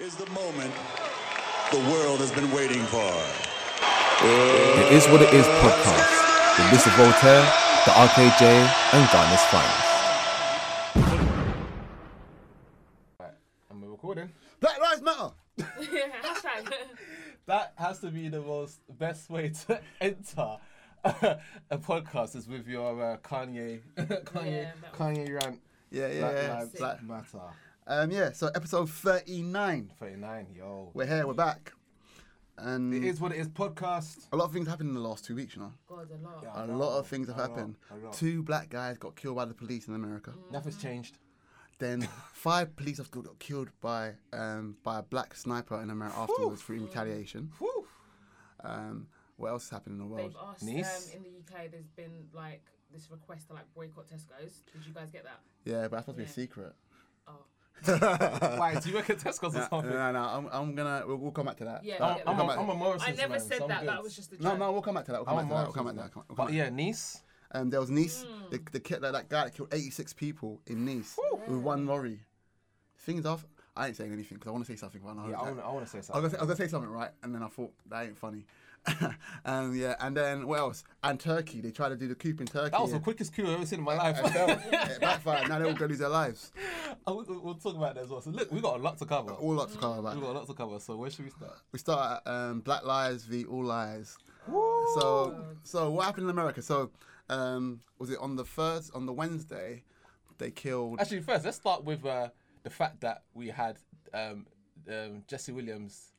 is the moment the world has been waiting for. It is what it is podcast with Mr. Voltaire, the RKJ, and Ghana's finest. And we're recording. Black Lives Matter. Hashtag. That has to be the most best way to enter a podcast is with your uh, Kanye, Kanye, Yeah, Kanye rant. Yeah, yeah, Black yeah. Lives Black- Matter. Um, yeah. So episode thirty-nine. Thirty-nine, yo. We're here. We're back. And It is what it is. Podcast. a lot of things happened in the last two weeks. You know, God, a lot. Yeah. a know, lot of things have I happened. I know. Two black guys got killed by the police in America. Nothing's changed. Then five police officers got killed by um, by a black sniper in America afterwards for retaliation. Um, what else has happened in the world? They've asked Nice. um, in the UK. There's been like this request to like boycott Tesco's. Did you guys get that? Yeah, but that's supposed to be a secret. Why? Do you work at Tesco's or No, something? no, no. I'm, I'm gonna. We'll, we'll come back to that. Yeah, No, yeah, I'm, come a, back- I'm a Morrison's I never man, said so that. good. That was just a joke. No, no, we'll come back to that. We'll come I'm a back to that. We'll come back to that. We'll come But back yeah, Nice. that. Um, there was Nice. The, the kid, that, that guy that killed 86 people in Nice with one lorry. Things off. I ain't saying anything because I want to say something. But I, Yeah, I want, to say I was, something. gonna say, I was gonna say something right, and then I thought that ain't funny. um, yeah, and then what else? And Turkey, they tried to do the coup in Turkey. That was the quickest coup I've ever seen in my life. and it backfired. Now they're all gonna lose their lives. I will- we'll talk about that as well. So look, we got a lot to cover. All lots to cover We about. got a lot to cover. So where should we start? We start at um, Black Lives v All Lies. So, so what happened in America? So, um, was it on the first on the Wednesday? They killed. Actually, first let's start with uh, the fact that we had um, um, Jesse Williams.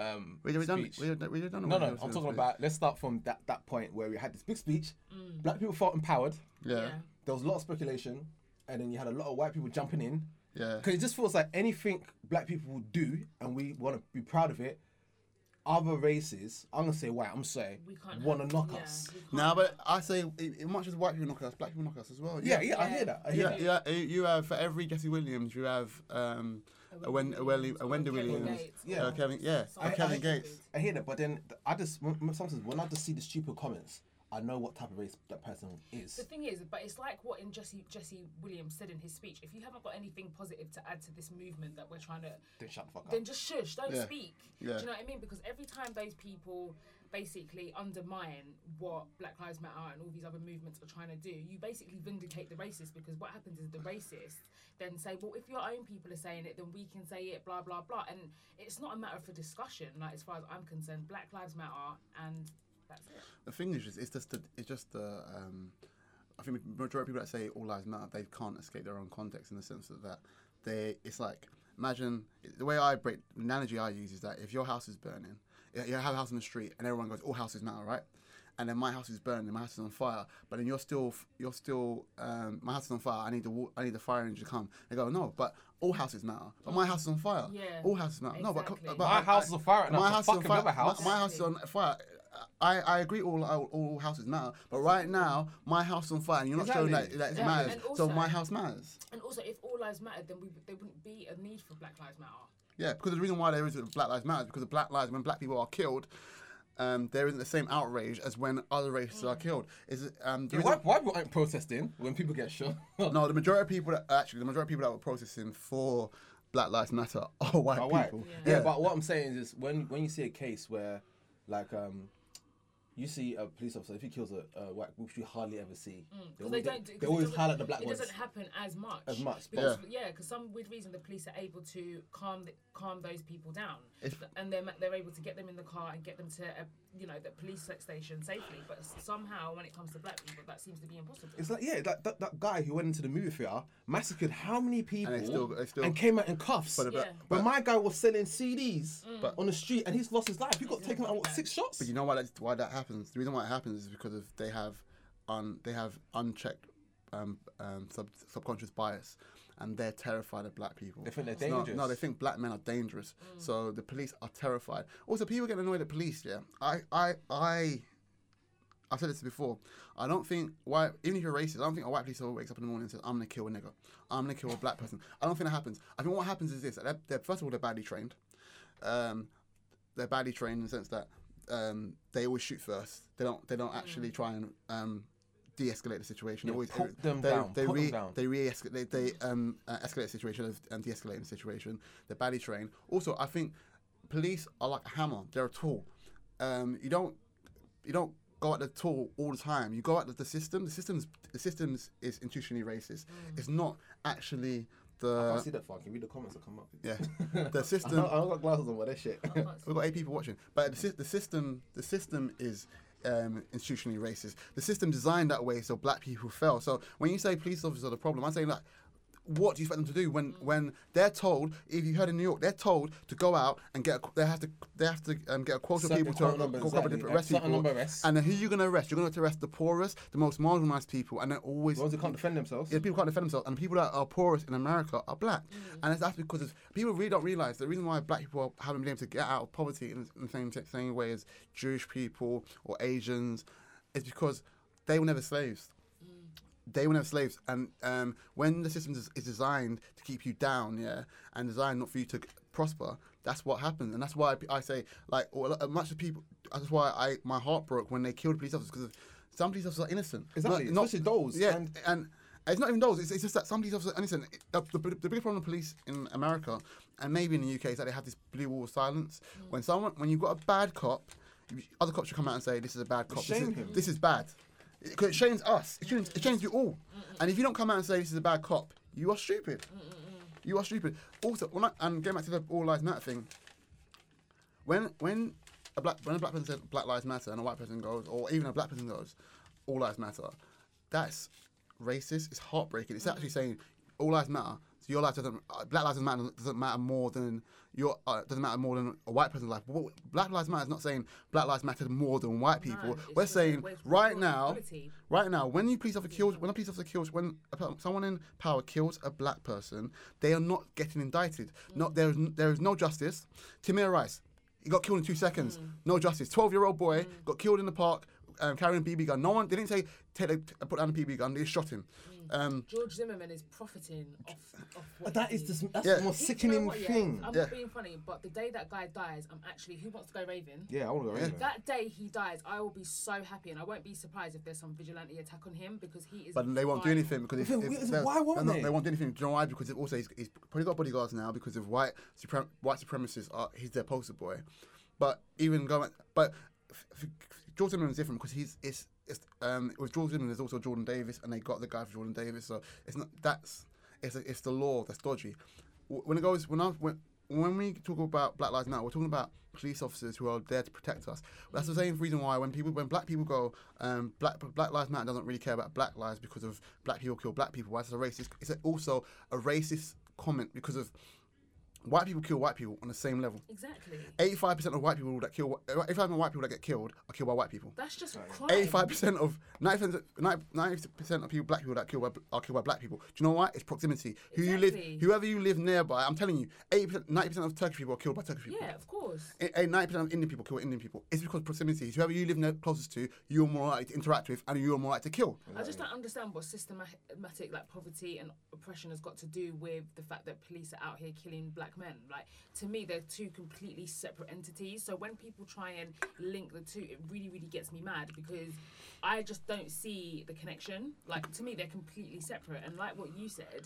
Um, we, we done. speech. We, we, we done. no, no, I'm talking about. Let's start from that that point where we had this big speech. Black people felt empowered. Yeah, Yeah. There was a lot of speculation, and then you had a lot of white people jumping in. yeah. Because it just feels like anything black people will do, and we want to be proud of it. Other races, I'm gonna say white. I'm sorry, want to knock yeah, us. Now, have- but I say, it, it much as white people knock us, black people knock us as well. Yeah, yeah, I hear that. I hear Yeah, that. yeah. You have for every Jesse Williams, you have um, a, Wen, a, Wendy, a Wendy Williams, Yeah. uh, Kevin, yeah, Someone a Kevin else Gates. I hear that, but then I just when- when sometimes when I just see the stupid comments, I know what type of race that person is. The thing is, but it's like what in Jesse Jesse Williams said in his speech. If you haven't got anything positive to add to this movement that we're trying to, Then shut the fuck up. then just shush, don't Yeah. speak. Yeah. Do you know what I mean? Because every time those people basically undermine what Black Lives Matter and all these other movements are trying to do, you basically vindicate the racists because what happens is the racists then say, well, if your own people are saying it, then we can say it, blah blah blah. And it's not a matter for discussion. Like as far as I'm concerned, Black Lives Matter, and that's it. The thing is, it's just the, it's just the. Um, I think the majority of people that say all lives matter, they can't escape their own context in the sense of that they. It's like imagine the way I break the analogy I use is that if your house is burning, you you have a house in the street and everyone goes all houses matter, right? And then my house is burning, my house is on fire, but then you're still, you're still, um, my house is on fire. I need the, wa- I need the fire engine to come. They go, no, but all houses matter. But my house is on fire. Yeah, all houses matter. No, but, co- exactly. but My I- house is on fire right now, My so house is on fire. other house. My, my house is on fire. I, I agree all, all all houses matter, but right now my house is on fire and you're not showing that, Exactly. that it Yeah, matters. and so also- my house matters. And also, if all lives mattered, then we, there wouldn't be a need for Black Lives Matter. Yeah, because the reason why there is a Black Lives Matter is because of Black Lives when Black people are killed. Um, there isn't the same outrage as when other races are killed. Is um, the Yeah, reason- why, why people aren't protesting when people get shot? no, the majority of people that actually the majority of people that were protesting for Black Lives Matter are white Are white. people. Yeah. but what I'm saying is when when you see a case where like um you see a police officer if he kills a, a white which you hardly ever see mm, they, Because always, they don't. they, always highlight the black it ones doesn't happen as much. As much, Because, yeah, because some weird reason the police are able to calm the, calm those people down, If- and they're they're able to get them in the car and get them to a, you know the police station safely. But somehow when it comes to black people, that seems to be impossible. it's like yeah that, that, that guy who went into the movie theater massacred how many people they still- still- and came out in cuffs But- Yeah. but my guy was selling CDs But- on the street and he's lost his life he got taken out what six shots But you know why that why that happens? The reason why it happens is because of they have un they have unchecked um, um, sub, subconscious bias, and they're terrified of black people. They think they're It's not- dangerous. no, they think black men are dangerous. So the police are terrified. Also, people get annoyed at police. Yeah, I I I. I've said this before. I don't think white, even if you're racist, I don't think a white police officer wakes up in the morning and says, "I'm gonna kill a nigger. I'm gonna kill a black person." I don't think that happens. I think what happens is this: they're, they're, first of all, they're badly trained. Um, they're badly trained in the sense that um, they always shoot first. They don't. They don't actually try and um, de-escalate the situation. Yeah, they always put them they, down, They put them re, down. they re-escalate. They, they um, uh, escalate the situation and- de-escalate the situation. They're badly trained. Also, I think police are like a hammer. They're a tool. Um, you don't you don't go at the tool all the time. You go at the, the system. The systems the systems is institutionally racist. It's not actually the. I see that far. Can you read the comments that come up? yeah the I system. don't, I don't got glasses on, but that shit. We've got eight people watching, but the, the system, the system is um, institutionally racist. The system designed that way so black people fail. So when you say police officers are the problem, I say like, what do you expect them to do when when they're told? If you heard in New York, they're told to go out and get. A, they have to. They have to um, get a quota of people to quota number, go cover exactly. different arrest people. number arrests. And then who you going to arrest? You're going to arrest the poorest, the most marginalized people, and they're always The ones who can't defend themselves. yeah, people can't defend themselves, and people that are poorest in America are black, and it's that's because people really don't realize the reason why black people haven't been able to get out of poverty in, in the same same way as Jewish people or Asians is because they were never slaves. They were never slaves, and um, when the system is, is designed to keep you down, yeah, and designed not for you to prosper, that's what happens, and that's why I say like or, much of people. That's why I my heart broke when they killed police officers because some police officers are innocent. Exactly, especially those, Yeah, and- and it's not even those. It's, it's just that some police officers, and listen, it- the, the, the biggest problem with police in America and maybe in the UK is that they have this blue wall of silence. When someone, when you've got a bad cop, other cops should come out and say, "This is a bad cop. This is, him. this is bad." Because it shames us. It shames, it shames you all. And if you don't come out and say this is a bad cop, you are stupid. You are stupid. Also, when I, and going back to the All Lives Matter thing, when when a black when a black person says Black Lives Matter and a white person goes, or even a black person goes, All Lives Matter, that's racist. It's heartbreaking. It's actually saying All Lives Matter. Your life doesn't. Uh, black lives doesn't matter. Doesn't matter more than your. Uh, doesn't matter more than a white person's life. But what, black lives matter is not saying Black lives matter more than white people. it's We're saying right now, equality. right now, when you police officer kills, when a police officer kills, when a, someone in power kills a black person, they are not getting indicted. No, there is there is no justice. Tamir Rice, he got killed in two seconds. No justice. Twelve year old boy got killed in the park. Um, carrying a BB gun. No one. They didn't say take the, put down the BB gun. They shot him. Um, George Zimmerman is profiting off, off what But that he is the that's Yeah. the most He- you know sickening what, yeah? thing. I'm Yeah. not being funny, but the day that guy dies, I'm actually who wants to go Raven. Yeah, I want to go. Raven. That day he dies, I will be so happy, and I won't be surprised if there's some vigilante attack on him because he is. but they won't do anything because if, Then if wh- they're- why won't they're not- they? They won't do anything. Do you know why? Because if also he's, he's probably got bodyguards now because of white suprem- white supremacists are he's their poster boy. But even going, but f- f- George Zimmerman is different because he's it's, it's um with Zimmerman there's also Jordan Davis and they got the guy for Jordan Davis. So it's not that's it's it's the law that's dodgy. When it goes when I when when we talk about Black Lives Matter, we're talking about police officers who are there to protect us. That's the same reason why when people when black people go um, black Black Lives Matter doesn't really care about black lives because of black people kill black people. Why it's a racist? It's also a racist comment because of white people kill white people on the same level. Exactly. Eighty-five percent of white people that kill eighty-five percent of white people that get killed are killed by white people. That's just crime. Eighty-five percent of ninety percent of people, black people that kill by, are killed by black people. Do you know why? It's proximity. Who you live, whoever you live nearby. I'm telling you, eighty percent, ninety percent of Turkish people are killed by Turkish people. Yeah, of course. Ninety percent of Indian people kill Indian people. It's because proximity. It's whoever you live near, closest to, you're more likely to interact with, and you're more likely to kill. I just don't understand what systematic like poverty and oppression has got to do with the fact that police are out here killing black men. Like to me, they're two completely separate entities. So when people try and link the two, it really, really gets me mad because I just don't see the connection. Like to me, they're completely separate. And like what you said,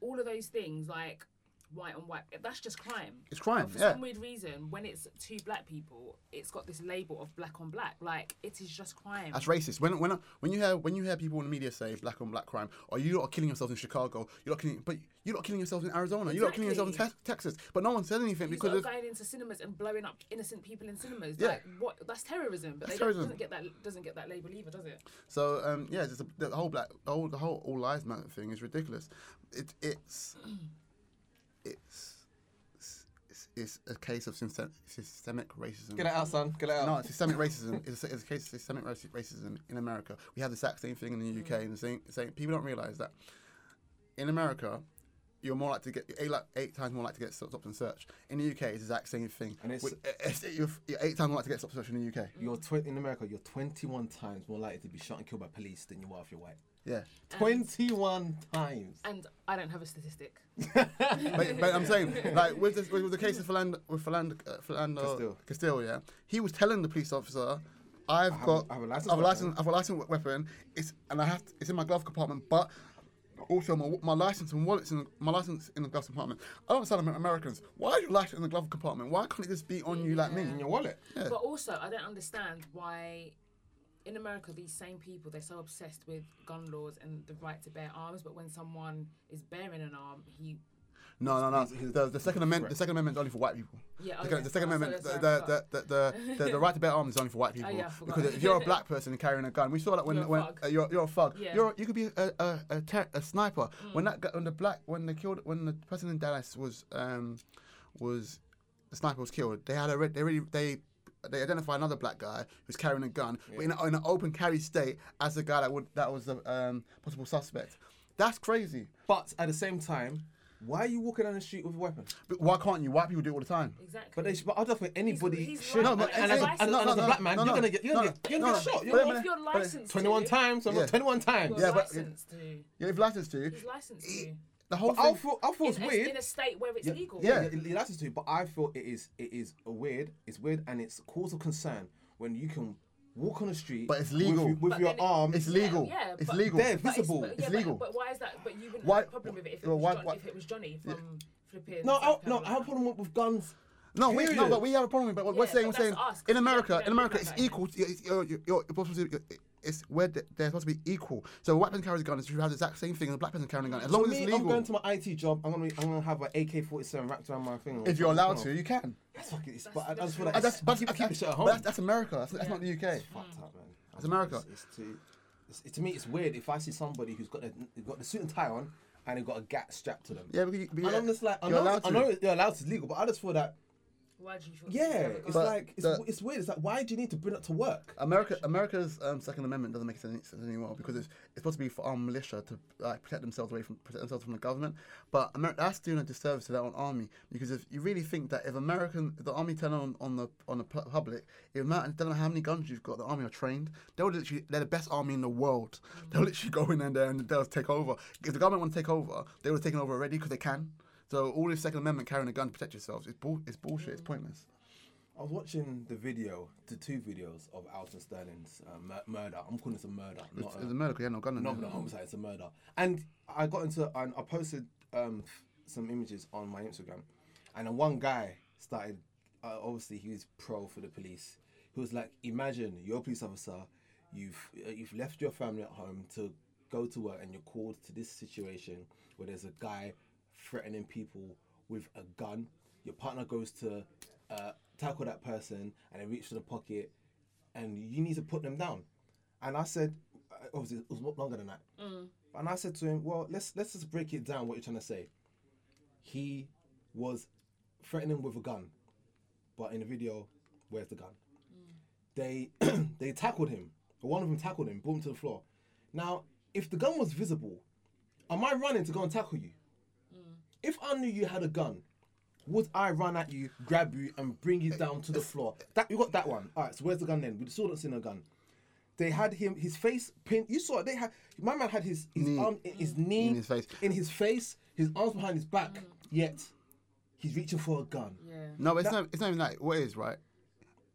all of those things like white on white that's just crime It's crime, But for yeah. some weird reason when it's two black people it's got this label of black on black like it is just crime That's racist. When when when you hear when you hear people in the media say black on black crime, or you lot are killing yourselves in Chicago, you're not killing, but you're not killing yourselves in Arizona, you're not killing yourselves in te- Texas, but no one said anything because lot of going into cinemas and blowing up innocent people in cinemas. Yeah. Like what? That's terrorism. But That's they terrorism. Doesn't get that doesn't get that label either, does it? So um, yeah, just the, the whole black, the whole, the whole all lives matter thing is ridiculous. It, it's it's it's it's a case of systemic racism. Get it out, son. Get it out. No, systemic racism is a, is a case of systemic racism in America. We have the exact same thing in the UK, and the same, same people don't realize that in America. You're more likely to get eight, like, eight times more likely to get stopped and searched. In the UK, it's the exact same thing. And it's- With- eh, eh, it's- you're, you're eight times more likely to get stopped and searched in the UK. You're tw- in America. You're 21 times more likely to be shot and killed by police than you are if you're white. Yeah. 21 times. And I don't have a statistic. but, but I'm saying, like with the, with the case of Philando, with Philando, uh, Philando Castile. Castile. yeah, he was telling the police officer, I've have a- got I have a licensed I have a weapon. license. I have a licensed weapon. It's and I have to, it's in my glove compartment, but. Also, my, my license and wallet's in the, my license in the glove compartment. I don't understand Americans. Why are you license in the glove compartment? Why can't it just be on you like me? in your wallet. But also, I don't understand why in America these same people they're so obsessed with gun laws and the right to bear arms, but when someone is bearing an arm, he No, no, no. The, the second amendment, the second amendment is only for white people. Yeah, oh the, the second Oh, amendment, sorry, the, sorry, the, the, the, the, the right to bear arms is only for white people. yeah, because if you're a black person carrying a gun, we saw that when You're a when uh, you're, you're a thug. Yeah. Mm. You're you could be a a, a, ter- a sniper. When that when the black when they killed when the person in Dallas was um was the sniper was killed, they had already they really they. They identify another black guy who's carrying a gun, but in, a, in an open carry state as the guy that would that was a um, possible suspect. That's crazy. But at the same time, why are you walking down the street with a weapon? But why can't you? White people do it all the time. exactly. But they, sh- but I don't think anybody he's should. right, and, but and his as a, and, No, and no, as a black man, you're gonna get you're gonna get, you're gonna get shot. You're then- gonna if you're licensed 21 times. Yeah. 21 times. Yeah, but- licensed to. Yeah, if licensed to, He's licensed to. The whole But I thing. feel I feel it's In, a- weird. in a state where it's Yeah, legal. Yeah. yeah, you're licensed to, but I feel it is it is a weird. It's weird and it's cause of concern when you can walk on the street, But it's legal. your- with, your it- arm. It's legal. yeah, it's but- legal. They're But visible. It's, It's yeah, but- legal. But, why is that? But you wouldn't Why- have a problem with it if it, well, was, why- John, why- if it was Johnny from flipping. no, I, no, I have a Carolina. problem with, with guns. No, we, no, but we have a problem with it. But we're Yeah, saying, but we're saying, that's us, 'cause in America, don't- in don't America, do it's that equal. It's, you're, you're, you're supposed to be, it's where they- they're supposed to be equal. So a white person carries a gun, you have the exact same thing as a black person carrying a gun, as long as me, it's I'm going to my IT job. I'm gonna be, I'm gonna have an AK-47 wrapped around my finger. If you're allowed to, you can. That's fucking. It's, but I, that's just feel right. like that's, but keep, keep shit at home. that's, that's America. That's, that's not the UK. It's fucked up, man. It's America. It's, it's too, it's, it, to me, it's weird if I see somebody who's got a, got the suit and tie on and they've got a gat strapped to them. Yeah, but, you, but And yeah, I'm just like, I know, I know you're allowed to, it's legal, but I just feel that, Why do you feel? yeah, so it's But like, it's, the- it's weird. It's like, why do you need to bring it to work? America, America's um, Second Amendment doesn't make sense sense anymore because it's, it's supposed to be for armed militia to like protect themselves away from protect themselves from the government. But Amer- that's doing a disservice to their own army because if you really think that if American if the army turn on on the on the public, it matter it doesn't matter how many guns you've got. The army are trained. They'll literally they're the best army in the world. They'll literally go in there and they'll take over. If the government want to take over, they would have taken over already because they can. So all this Second Amendment carrying a gun to protect yourselves is bull- it's bullshit. It's pointless. I was watching the video, the two videos of Alton Sterling's uh, mur- murder. I'm calling this a murder, not It's, a, it's a murder had no gun not a homicide. It's a murder. And I got into, and I posted um, some images on my Instagram, and then one guy started. Uh, obviously, he was pro for the police. He was like, "Imagine you're a police officer, you've uh, you've left your family at home to go to work, and you're called to this situation where there's a guy threatening people with a gun. Your partner goes to uh, tackle that person, and they reach for the pocket, and you need to put them down." And I said, uh, obviously, it was longer than that. And I said to him, "Well, let's let's just break it down. What you're trying to say? He was threatening with a gun, but in the video, where's the gun? They they tackled him. One of them tackled him, brought him to the floor. Now, if the gun was visible, am I running to go and tackle you? If I knew you had a gun, would I run at you, grab you, and bring you down to the floor? That you got that one. All right. So where's the gun then? We still don't see no gun. They had him, his face pinned. You saw it. They had my man had his his Knee. arm, his knee In his face. in his face, his arms behind his back. Yet he's reaching for a gun. Yeah. No, but it's not. It's not even that. what is right?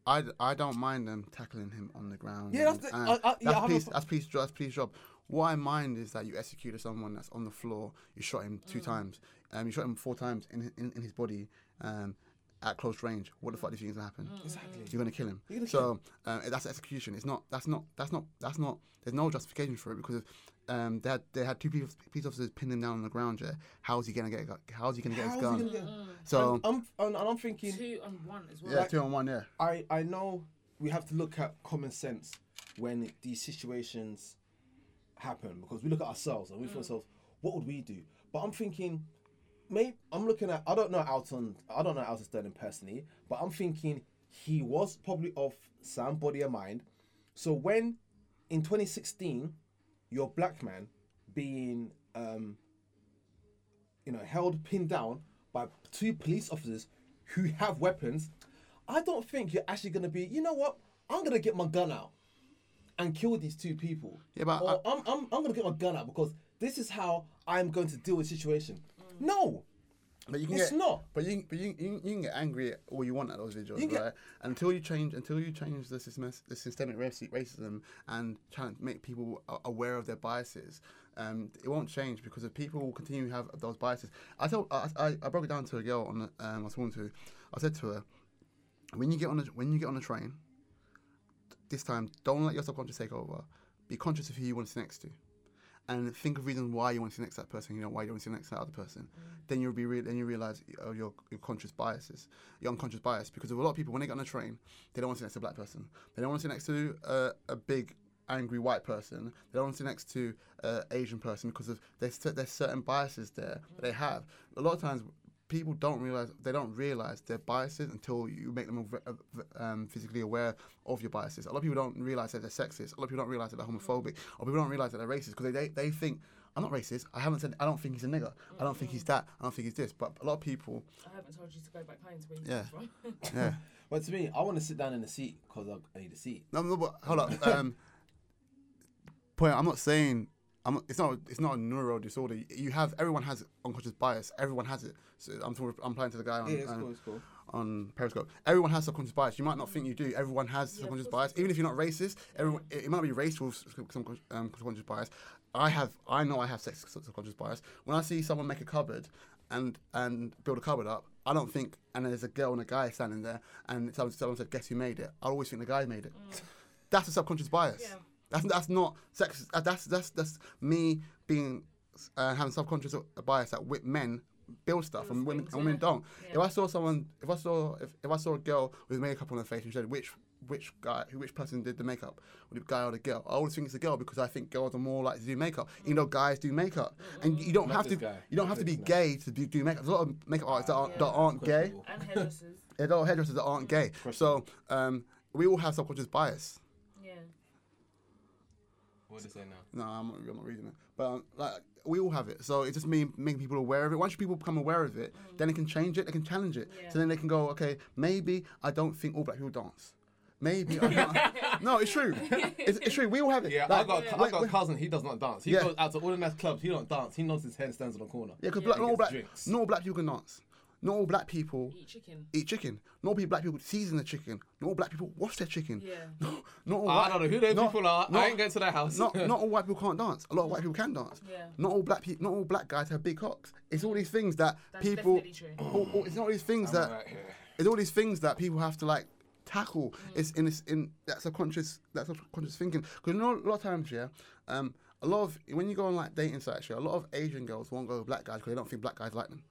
I, I don't mind them tackling him on the ground. Yeah, that's and- the- and I- I- yeah, I that's have a police. pro- That's police. jo- That's police job. What I mind is that you executed someone that's on the floor. You shot him two times. Um, you shot him four times in in, in his body. Um, at close range. What the fuck do you think is gonna happen? Exactly. You're gonna kill him. You're gonna so um, that's execution. It's not. That's not. That's not. That's not. There's no justification for it because um, they had they had two police, police officers pin him down on the ground. Yeah. How is he gonna get? a How is he gonna get How's his gun? gonna get- So I'm, I'm, and I'm thinking. Two on one as well. yeah, two on one. Yeah. I, I know we have to look at common sense when these situations happen because we look at ourselves and we think ourselves, what would we do? But I'm thinking, maybe I'm looking at I don't know Alton I don't know Alton Sterling personally, but I'm thinking he was probably of sound body and mind. So when in 2016, your black man being um, you know, held pinned down by two police officers who have weapons, I don't think you're actually gonna be. You know what? I'm gonna get my gun out and kill these two people. Yeah, but or I, am I'm, I'm gonna get my gun out because this is how I'm going to deal with the situation. No, But you can It's get, not. But you, but you, you, you can get angry at all you want at those videos, You can get- right? Until you change, until you change the system, the systemic racism, and try to make people aware of their biases, um, it won't change because if people will continue to have those biases. I told, I, I, I broke it down to a girl on, the, um, I was talking to. I said to her, when you get on a, when you get on a train, this time don't let your subconscious take over. Be conscious of who you want to sit next to and think of reasons why you want to sit next to that person, you know, why you want to sit next to that other person, then you'll be re- then you realize uh, your, your conscious biases, your unconscious bias. Because of a lot of people, when they get on a train, they don't want to sit next to a black person. They don't want to sit next to a, a big angry white person. They don't want to sit next to an Asian person because of there's there's certain biases there that they have. A lot of times. People don't realize they don't realize their biases until you make them av- av- um, physically aware of your biases. A lot of people don't realize that they're sexist. A lot of people don't realize that they're homophobic. Or people don't realize that they're racist because they, they they think I'm not racist. I haven't said I don't think he's a nigger. I don't think he's that. I don't think he's this. But a lot of people, I haven't told you to go back home to where you Yeah. come from. yeah. But to me, I want to sit down in the seat because I need a seat. No, no, but hold up. Um, point. I'm not saying. I'm. It's not. It's not a neuro disorder. You have. Everyone has unconscious bias. Everyone has it. So I'm. Talking, I'm applying to the guy on. Yeah, it's um, cool, it's cool. on Periscope. Everyone has subconscious bias. You might not think you do. Everyone has Yeah, subconscious bias. Even if you're not racist, everyone it, it might be racial s- some um, subconscious bias. I have. I know I have sex subconscious bias. When I see someone make a cupboard and and build a cupboard up, I don't think. And there's a girl and a guy standing there, and someone, someone said, "Guess who made it?" I always think the guy made it. That's a subconscious bias. Yeah. That's that's not sex. uh, That's that's that's me being uh, having subconscious bias that with men build stuff and women and women don't. Yeah. If I saw someone, if I saw if, if I saw a girl with makeup on her face and said which which guy, which person did the makeup, the guy or the girl, I always think it's a girl because I think girls are more likely to do makeup, even though guys do makeup, and you don't Not have to guy. you don't have to be Not gay to be, do makeup. There's a lot of makeup artists that aren't, Yeah. that aren't gay. And hairdressers. There's a lot of hairdressers that aren't gay. So um, we all have subconscious bias. What did it say now? No, I'm not, I'm not reading it. But um, like we all have it. So it's just me making people aware of it. Once people become aware of it, then they can change it. They can challenge it. Yeah. So then they can go, okay, maybe I don't think all black people dance. Maybe I'm not. no, it's true. It's, it's true. We all have it. Yeah, Like, I've got, Yeah. I've got a cousin. He does not dance. He Yeah. goes out to all the nice clubs. He don't dance. He nods his head and stands on the corner. Yeah, because Yeah. all black, all black people can dance. Not all black people Eat chicken. eat chicken. Not all black people season the chicken. Not all black people wash their chicken. Yeah. No, not all I white- don't know who those not- people are. not- I ain't going to their house. not not all white people can't dance. A lot of white people can dance. Yeah. Not all black people, not all black guys have big cocks. It's all these things that That's people. definitely true. all- all- it's not all these things I'm that. right. It's all these things that people have to like tackle. It's in this in that subconscious that subconscious thinking. Because you know a lot of times, yeah, um, a lot of when you go on like dating sites, yeah, a lot of Asian girls won't go with black guys because they don't think black guys like them.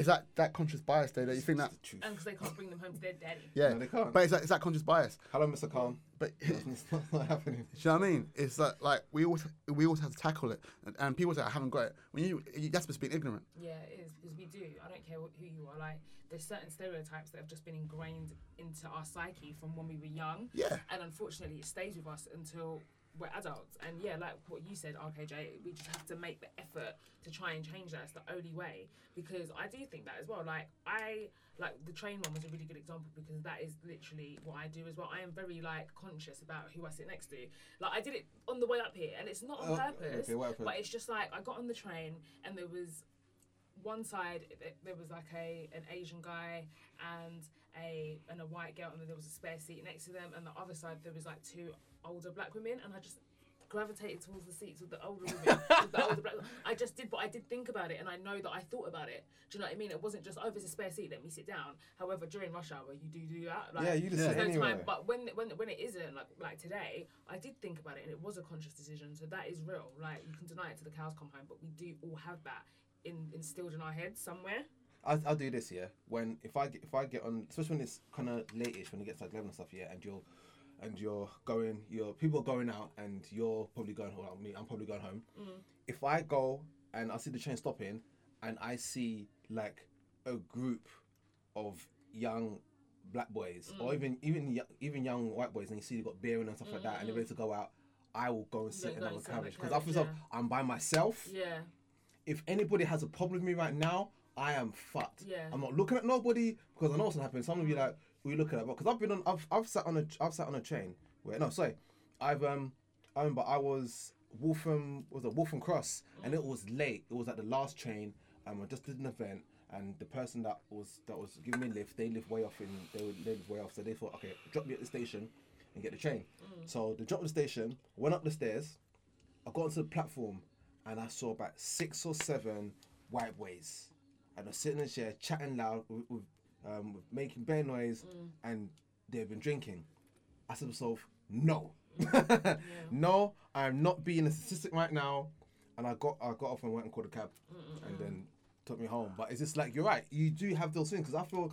It's that that conscious bias there that you think that. Truth. And because they can't bring them home to their daddy. Yeah, No, they can't. but it's that, it's that conscious bias. Hello, Mr. Khan. But it's not, not happening. Do you know what I mean? It's that like we always we always have to tackle it, and, and people say I haven't got it. When you that's just being ignorant. Yeah, it is because we do. I don't care who you are. Like, there's certain stereotypes that have just been ingrained into our psyche from when we were young. Yeah. And unfortunately, it stays with us until we're adults. And yeah, like what you said, RKJ, we just have to make the effort to try and change that. It's the only way. Because I do think that as well. Like I like the train one was a really good example because that is literally what I do as well. I am very like conscious about who I sit next to. Like I did it on the way up here, and it's not on Oh, purpose. okay, but it's just like I got on the train and there was one side there was like a an Asian guy and a and a white girl and then there was a spare seat next to them and the other side there was like two older black women and I just gravitated towards the seats with the older women with the older black I just did but I did think about it and I know that I thought about it. Do you know what I mean? It wasn't just oh there's a spare seat let me sit down. However during rush hour you do do that like, Yeah, you just there's sit no anywhere. time but when when when it isn't like like today I did think about it and it was a conscious decision so that is real. Like you can deny it to the cows come home but we do all have that in, instilled in our heads somewhere. I'll, I'll do this yeah. When if I get, if I get on, especially when it's kind of late-ish, when it gets like eleven and stuff, yeah, and you're and you're going, you're people are going out, and you're probably going home. Well, me, I'm probably going home. Mm. If I go and I see the train stopping, and I see like a group of young black boys, or mm. even even even young white boys, and you see they've got beer and stuff like that, and they're mm-hmm. ready to go out. I will go and sit in another sit in the carriage because I feel myself, I'm by myself yeah if anybody has a problem with me right now, I am fucked. Yeah. I'm not looking at nobody because I know what's gonna happen. Some of you mm. like, we look at it, because I've been on, I've, I've sat on a, I've sat on a train. Where no, sorry, I've um, I remember I was Waltham, was a Waltham Cross, and it was late. It was at the last train. Um, I just did an event, and the person that was that was giving me a lift, they live way off in they would live way off, so they thought, okay, drop me at the station and get the train. So they dropped the station, went up the stairs, I got onto the platform, and I saw about six or seven white boys, and they're sitting in a chair chatting loud, with, with, um, with making bare noise, and they've been drinking. I said to myself, no, no, I'm not being a statistic right now. And I got I got off and went and called a cab, and then took me home. But it's just like you're right. You do have those things because I feel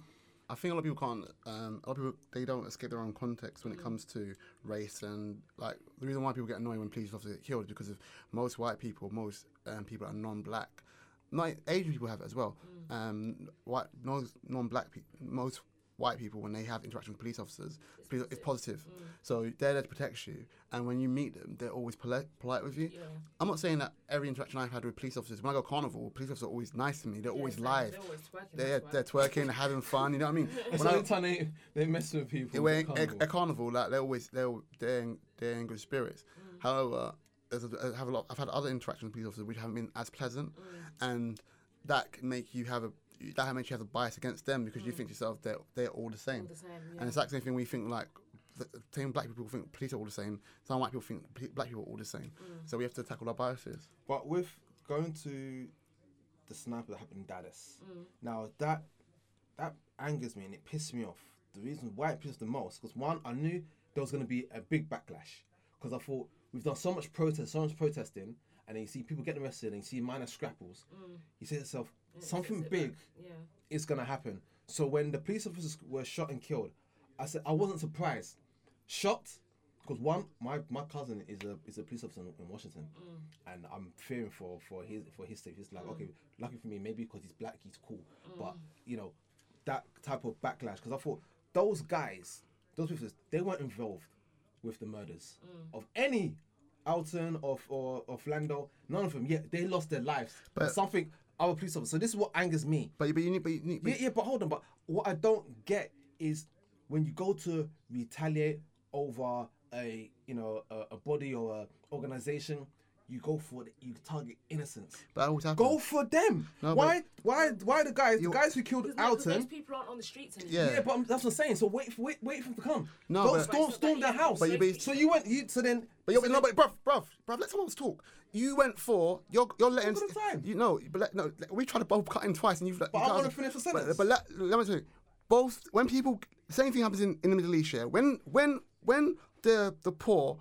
I think a lot of people can't. Um, a lot of people they don't escape their own context when it comes to race and like the reason why people get annoyed when police officers get killed is because of most white people, most um, people are non-black. Not Asian people have it as well. Mm. Um, white, most non-black people, most white people when they have interaction with police officers, it's, it's positive. Mm. So they're there to protect you, and when you meet them, they're always polite, polite with you. Yeah. I'm not saying that every interaction I've had with police officers. When I go carnival, police officers are always nice to me. They're always same. live. They're always twerking, They're, they're twerking, they're having fun. You know what I mean? it's When the I- time they they mess with people. when at a, carnival. a carnival, like they're always they're they're in, they're in good spirits. Mm. However, there's a, I have a lot. I've had other interactions with police officers which haven't been as pleasant, mm. and that can make you have a that makes you have a bias against them because you mm. think to yourself they're they're all the same. the same, yeah. And it's like the same thing we think like. The the same black people think police are all the same. Some white people think black people are all the same. Mm. So we have to tackle our biases. But with going to the sniper that happened in Dallas, now that that angers me and it pisses me off. The reason why it pissed the most, because one, I knew there was going to be a big backlash. Because I thought we've done so much protest, so much protesting, and then you see people getting arrested and you see minor scrapples. You say to yourself, something big Yeah. is going to happen. So when the police officers were shot and killed, I said I wasn't surprised. Shot, because one, my, my cousin is a is a police officer in, in Washington, and I'm fearing for for his for his safety. It's like okay, lucky for me, maybe because he's black, he's cool. But you know, that type of backlash. Because I thought those guys, those people, they weren't involved with the murders mm. of any Alton of or Philando. None of them. Yeah, they lost their lives. But But- something our police officers. So this is what angers me. But but you need but you need. But Yeah, yeah, but hold on. But what I don't get is when you go to retaliate over a you know a, a body or a organization, you go for the, you target innocence. But that always happens. Go for them. No, why? Why? Why the guys? The guys who killed Because no, 'cause those Alton. people aren't on the streets anymore. Yeah. Yeah, but I'm, that's what I'm saying. So wait, for, wait, wait for them to come. No, Don't but- storm, But- storm their house. But you- but so you went. You so then. But you're. no, but bruv, bruv, bruv, let someone else talk. You went for you're you're letting Look at the time. you know, but let, no, we tried to both cut in twice, and you've. But I wanna finish the But, but let, let me tell you, both when people same thing happens in, in the Middle East. Yeah, when when when the the poor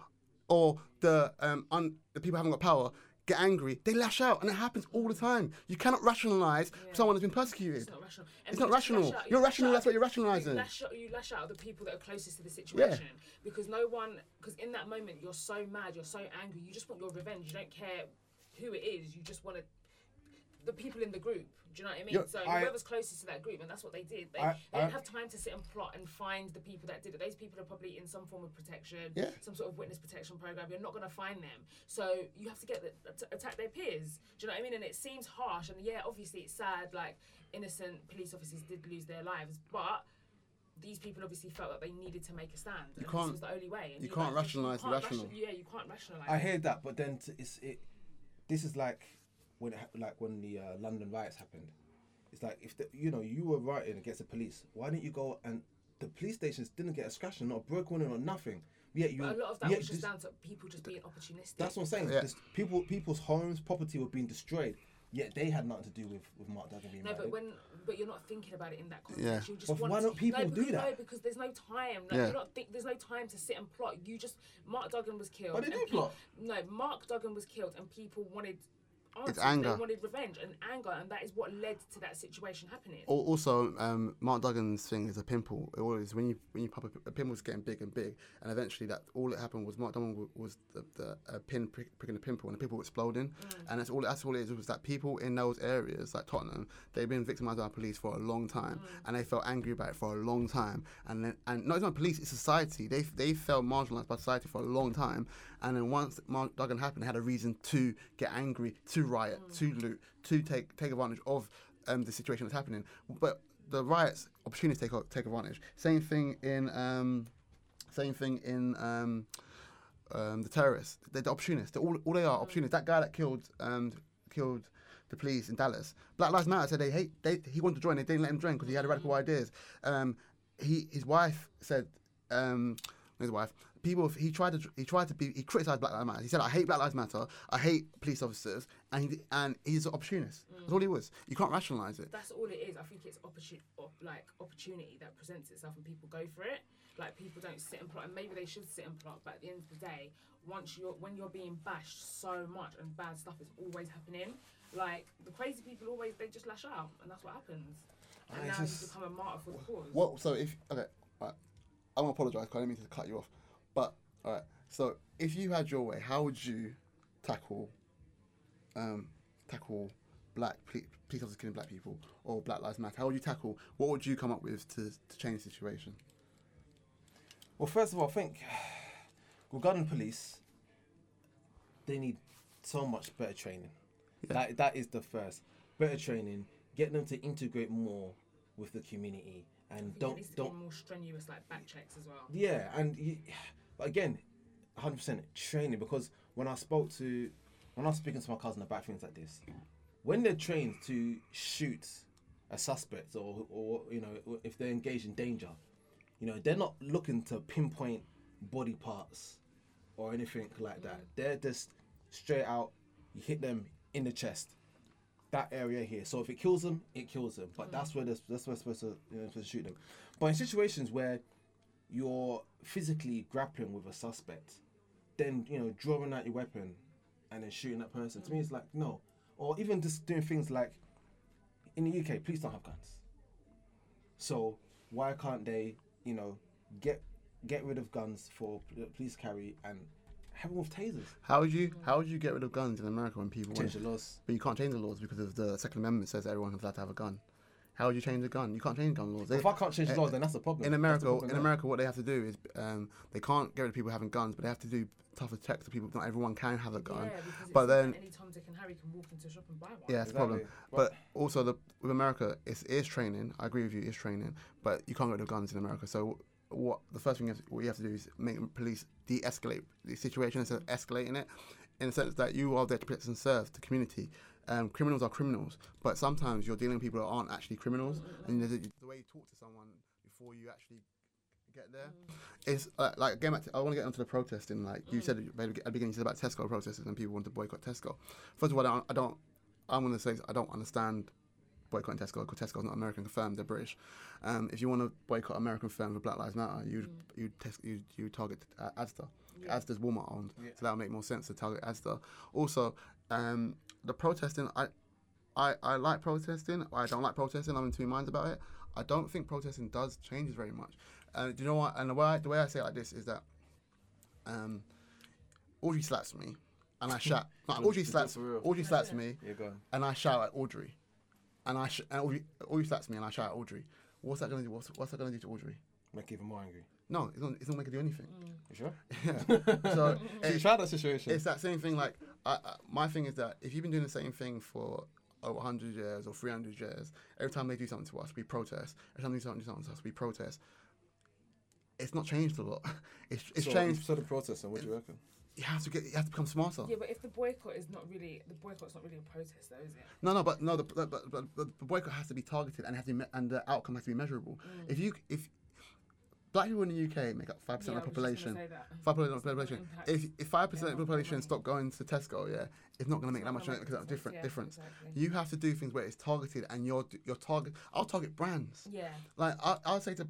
or the um un, the people who haven't got power get angry, they lash out, and it happens all the time. You cannot rationalize someone who's been persecuted. It's not rational. It's not rational. Out, you're rational, that's what you're rationalising. You lash, out, you lash out at the people that are closest to the situation because no one, because in that moment you're so mad, you're so angry, you just want your revenge. You don't care who it is. You just want to the people in the group. Do you know what I mean? You're- so I- whoever's closest to that group, and that's what they did. They, I- they didn't have time to sit and plot and find the people that did it. Those people are probably in some form of protection, Yeah. some sort of witness protection program. You're not going to find them. So you have to get the, to attack their peers. Do you know what I mean? And it seems harsh. And yeah, obviously it's sad. Like innocent police officers did lose their lives, but. These people obviously felt that they needed to make a stand. and can't- This was the only way. And you can't like, rationalise the can't rational. ration- yeah, you can't rationalise. I hear that, but then t- it's it. This is like when it, hap- like when the uh, London riots happened. It's like if the, you know you were rioting against the police, why didn't you go and the police stations didn't get a scratch, or not a broken window, or nothing. Yet you. But a lot of that yet was just this- down to people just being opportunistic. That's what I'm saying. Yeah. This- people, people's homes, property were being destroyed. Yet they had nothing to do with with Mark Duggan being No, but when but you're not thinking about it in that context. Yeah. You just But want why to, don't people no, do because, that? No, because there's no time. Like, Yeah. you're not think, there's no time to sit and plot. You just Mark Duggan was killed. But they and do pe- plot. No, Mark Duggan was killed, and people wanted. Answers. anger. They wanted revenge and anger, and that is what led to that situation happening. Also, um, Mark Duggan's thing is a pimple. It always when you when you pop a, a pimple's getting big and big, and eventually that all that happened was Mark Duggan wa- was the, the a pin prick, pricking the pimple and the pimple exploding, and that's all that's all it is. Was that people in those areas like Tottenham, they've been victimized by police for a long time, and they felt angry about it for a long time, and then and not even police, it's society. They they felt marginalized by society for a long time, and then once Mark Duggan happened, they had a reason to get angry, to riot, to loot, to take take advantage of um, the situation that's happening. But the riots, opportunities take take advantage. Same thing in um, same thing in um, um, the terrorists. They're the opportunists. They're all, all they are opportunists. That guy that killed um, killed the police in Dallas. Black Lives Matter said they hate. They, he wanted to join, they didn't let him join because he had radical ideas. Um, he his wife said, um, his wife. People, he tried to, he tried to be, he criticized Black Lives Matter. He said, "I hate Black Lives Matter. I hate police officers," and he, and he's an opportunist. That's all he was. You can't rationalize it. That's all it is. I think it's opportunity, op, like opportunity that presents itself, and people go for it. Like people don't sit and plot, and maybe they should sit and plot. But at the end of the day, once you're when you're being bashed so much and bad stuff is always happening, like the crazy people always they just lash out, and that's what happens. And Ah, now it's you become a martyr for the cause. What? So if okay, right, I want to apologize because I didn't mean to cut you off. But all right, so if you had your way, how would you tackle um, tackle black ple- police officers killing black people or Black Lives Matter? How would you tackle? What would you come up with to, to change the situation? Well, first of all, I think regarding police, they need so much better training. That that is the first better training. Get them to integrate more with the community and I think don't needs to don't be more strenuous, like back checks as well. Yeah, and you, but again, hundred percent training because when I spoke to, when I was speaking to my cousin about things like this, when they're trained to shoot a suspect or or you know if they're engaged in danger, you know they're not looking to pinpoint body parts or anything like that. Mm. They're just straight out. You hit them in the chest. That area here. So if it kills them, it kills them. But mm. that's where they're, that's where they're supposed to, you know, supposed to shoot them. But in situations where you're physically grappling with a suspect, then you know drawing out your weapon and then shooting that person. To me, it's like no. Or even just doing things like in the UK, police don't have guns. So why can't they, you know, get get rid of guns for police carry and have them with tasers? How would you how would you get rid of guns in America when people Change the laws. But you can't change the laws because of the Second Amendment says everyone has allowed to have a gun. How would you change the gun? You can't change gun laws. They- If I can't change the laws, then that's the problem. in America, problem in there. America, what they have to do is um, they can't get rid of people having guns, but they have to do tougher checks to people. Not everyone can have a gun. Yeah, but it's then, not any Tom, Dick, and Harry can walk into a shop and buy one. yeah, that's the problem. Exactly. But also, the with America, it's, it is training. I agree with you, it's training, but you can't get rid of guns in America. So what the first thing you have to, what you have to do is make police de-escalate the situation instead of escalating it, in the sense that you are there to protect and serve the community. Um, criminals are criminals, but sometimes you're dealing with people that aren't actually criminals, and the, the way you talk to someone before you actually get there. It's uh, like again. back to- I want to get onto the protesting. Like you said at the beginning, you said about Tesco protesters and people want to boycott Tesco. First of all, I don't. I don't I'm going to say I don't understand boycotting Tesco because Tesco's not American confirmed. They're British. Um, if you want to boycott American firms with Black Lives Matter, you'd you tes- you you target uh, Asda. Asda's Walmart owned, so that would make more sense to target Asda. Also, um, the protesting. I I, I like protesting. I don't like protesting. I'm in two minds about it. I don't think protesting does changes very much. And do you know what? And the way I, the way I say it like this is that um, Audrey slaps me, and I shout. Audrey slaps. for. Audrey slaps me, Yeah, go and I shout at Audrey, and I sh- and Audrey, Audrey slaps me, and I shout at Audrey. What's that gonna do? What's, what's that gonna do to Audrey? Make even more angry. No, it's not. It's not gonna do anything. Mm. You sure? Yeah. So So you it- tried that situation. it's that same thing. Like, I, I, my thing is that if you've been doing the same thing for over 100 years or 300 years, every time they do something to us, we protest. Every time they do something, do something to us, we protest. It's not changed a lot. It's, it's so, changed. So the protesting, what do you reckon? You have to get. You have to become smarter. Yeah, but if the boycott is not really the boycott's not really a protest, though, is it? No, no, but no, the, but, but, but, the boycott has to be targeted and has to be, me- and the outcome has to be measurable. Mm. If you if black people in the UK make up five percent of the I was just gonna population, five percent of the population. If if five percent of the population stop going to Tesco, yeah, it's not going to make that much make difference. a different difference, yeah, difference. exactly. You have to do things where it's targeted, and your your target. I'll target brands. Yeah, Like I, I'll say to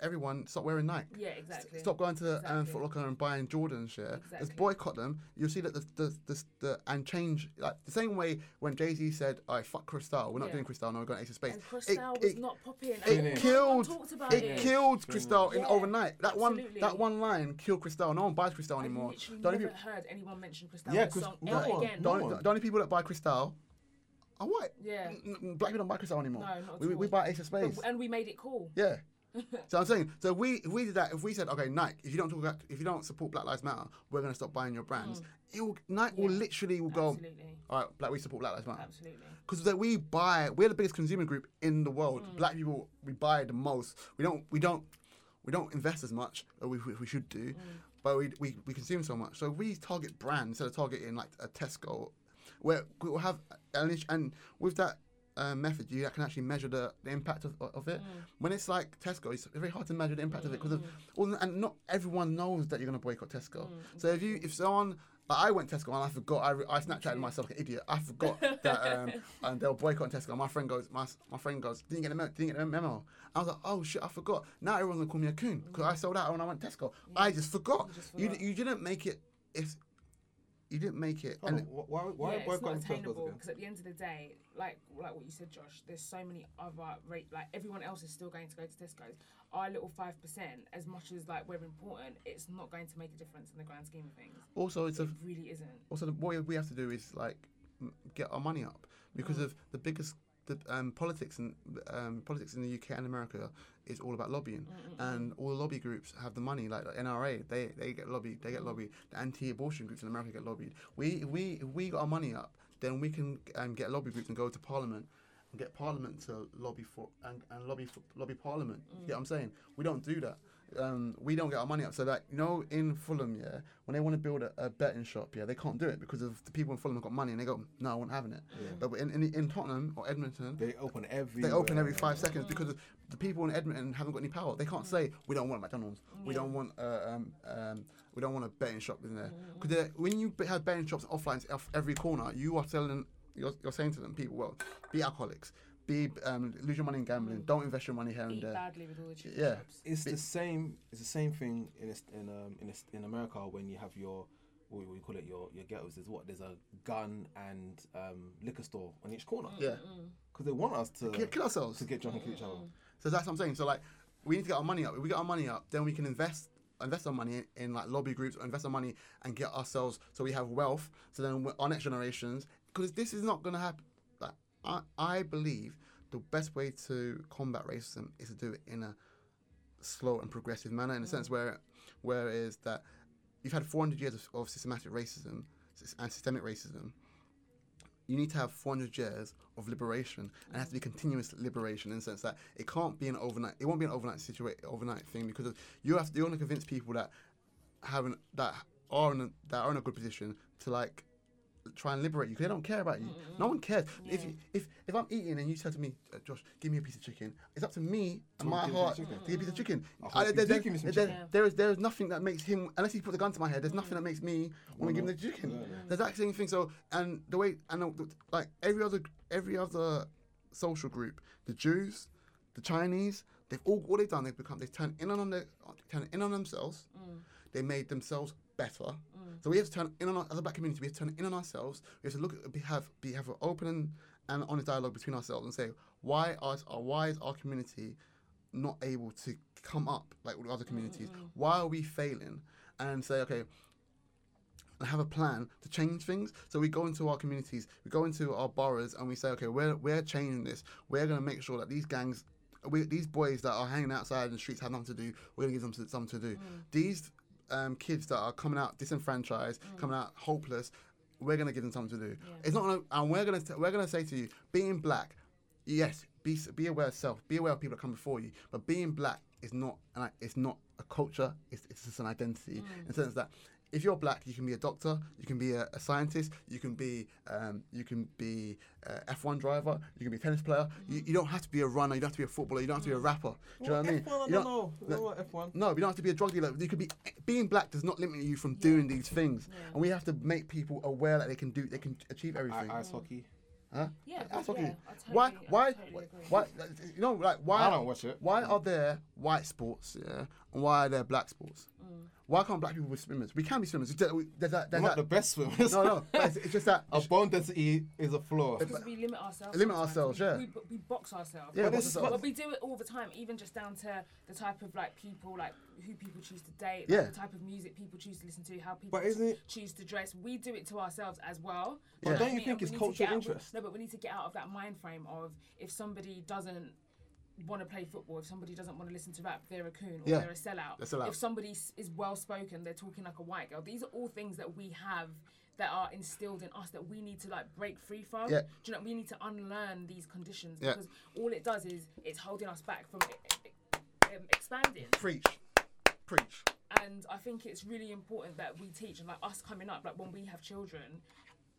everyone, stop wearing Nike. yeah, exactly. Stop going to um, Exactly. Foot Locker and buying Jordans. Yeah, Exactly. just boycott them. You'll see that the the, the, the and change like the same way when Jay Z said, "I fuck Cristal. We're not Yeah. doing Cristal. No, we're going Ace of Spades." And Cristal was not popping. and It killed. about It it. killed Cristal in overnight. That one. That one line killed Cristal. No one buys Cristal I've anymore. literally The only, never people, heard anyone mention Cristal Yeah, in a 'cause song no ever one- again. the, only, one. the only people that buy Cristal are white. Yeah. N- n- Black people don't buy Cristal anymore. No, not at we, we- we all. buy Ace of But- Space. and we made it cool. Yeah. so I'm saying, so we if we did that, if we said, okay, Nike, if you don't talk about, if you don't support Black Lives Matter, we're gonna stop buying your brands. It will, Nike will Mm. Literally will go, Absolutely. all right, Black, we support Black Lives Matter. Absolutely. Because that we buy, we're the biggest consumer group in the world. Mm. Black people, we buy the most. We don't, we don't, we don't invest as much as we, we, we should do, Mm. but we, we we consume so much. So we target brands instead of targeting like a Tesco. where we'll have and with that. Uh, method you can actually measure the, the impact of, of it. When it's like Tesco, it's very hard to measure the impact of it because of well, and not everyone knows that you're going to boycott Tesco. So if you if someone like I went Tesco and I forgot I, I Snapchatted myself like an idiot. I forgot that um, and they were boycotting Tesco. My friend goes my my friend goes didn't get the memo, didn't get the memo. I was like oh shit I forgot. Now everyone's gonna call me a coon because I sold out when I went Tesco. I just forgot. You d- you didn't make it. If you didn't make it Hold and on, why why yeah, it's not attainable because at the end of the day, like like what you said, Josh, there's so many other rate like everyone else is still going to go to Tesco's. Our little five percent, as much as like we're important, it's not going to make a difference in the grand scheme of things. also it's a It really isn't. also the, what we have to do is like get our money up because of the biggest the um, politics and um, politics in the UK and America is all about lobbying, mm, mm, mm. and all the lobby groups have the money. Like the NRA, they they get lobbied. They get lobbied. The anti-abortion groups in America get lobbied. We we if we got our money up, then we can um, get lobby groups and go to Parliament. And get Parliament to lobby for and, and lobby for lobby Parliament. You get what I'm saying? We don't do that. Um, we don't get our money up. So that you know, in Fulham, yeah, when they want to build a, a betting shop, yeah, they can't do it because of the people in Fulham have got money and they go, no, I won't having it. But in, in in Tottenham or Edmonton, They open every. they open every five seconds because of the people in Edmonton haven't got any power. They can't say we don't want McDonald's, we don't want uh, um, um, we don't want a betting shop in there. Because when you have betting shops offline off every corner, you are telling you're, you're saying to them people, well, be alcoholics, be um, lose your money in gambling, don't invest your money here and Eat there. badly with all the chicken Yeah. shops. It's the same. It's the same thing in this- in um in this- in America when you have your what do you call it your your ghettos. There's what there's a gun and um, liquor store on each corner. Yeah, because they want us to kill, kill ourselves. to get drunk and kill each other. So that's what I'm saying. So like, we need to get our money up. If we get our money up, then we can invest invest our money in, in like lobby groups, or invest our money and get ourselves so we have wealth. So then we- our next generations, because this is not going to happen. I I believe the best way to combat racism is to do it in a slow and progressive manner, in a sense mm. where where it is that you've had 400 years of, of systematic racism and systemic racism. You need to have 400 years of liberation and it has to be continuous liberation in the sense that it can't be an overnight it won't be an overnight situation overnight thing because of, you have to you want to convince people that haven't that are in a, that are in a good position to like try and liberate you because they don't care about you. No one cares. If you, if if i'm eating and you said to me uh, josh give me a piece of chicken it's up to me and my give you a heart to give you a piece of chicken. I hope I- you there- do there- give me some chicken. there is there is nothing that makes him unless he put the gun to my head there's nothing that makes me want to give him the chicken. There's that same thing so and the way and the, like every other every other social group the jews the chinese they've all what they've done they've become they've turned in on their turned in on themselves. They made themselves better mm. so we have to turn in on our, as a black community we have to turn in on ourselves we have to look at be have be have an open and, and honest dialogue between ourselves and say why are why is our community not able to come up like with other communities? Mm, mm. Why are we failing? And say, okay, and have a plan to change things. So we go into our communities, we go into our boroughs, and we say, okay, we're we're changing this. We're going to make sure that these gangs, we, these boys that are hanging outside in the streets have nothing to do. We're going to give them to- something to do. These um, kids that are coming out disenfranchised, coming out hopeless, we're going to give them something to do. It's not, gonna, and we're going to we're to say to you, being black, yes, be be aware of self, be aware of people that come before you, but being black is not an, it's not a culture. It's, it's just an identity in the sense that if you're black, you can be a doctor, you can be a, a scientist, you can be um, you can be a F1 driver, you can be a tennis player. You, you don't have to be a runner, you don't have to be a footballer, you don't have to be a rapper. Do you know what I mean? F1, I You don't don't- know. I no- don't know F1. no, you don't have to be a drug dealer. You could be being black does not limit you from doing these things, and we have to make people aware that they can do, they can achieve everything. I, ice hockey. Huh? Yeah, That's yeah, okay. I totally- why? Why? totally. Why? You know, like why? I don't watch it. Why are there white sports? Yeah, and why are there black sports? Mm. Why can't black people be swimmers? We can be swimmers. there's that, there's We're There's not the best swimmers. no, no. It's, it's just that. Our bone density is a flaw. Because we limit ourselves. Limit ourselves, We- yeah. We, we box ourselves. Yeah, but, box ourselves. but we do it all the time, even just down to the type of like people, like who people choose to date, like, Yeah. the type of music people choose to listen to, how people But isn't it- choose to dress. We do it to ourselves as well. But You know don't you think it's cultural get out- interest? No, but we need to get out of that mind frame of if somebody doesn't want to play football, if somebody doesn't want to listen to rap, they're a coon or Yeah. they're a sellout. They're sellout. If somebody is well spoken, they're talking like a white girl. These are all things that we have that are instilled in us that we need to like break free from. Yeah. Do you know we need to unlearn these conditions Yeah. because all it does is it's holding us back from e- e- um, expanding. preach, preach. And I think it's really important that we teach and like us coming up, like when we have children,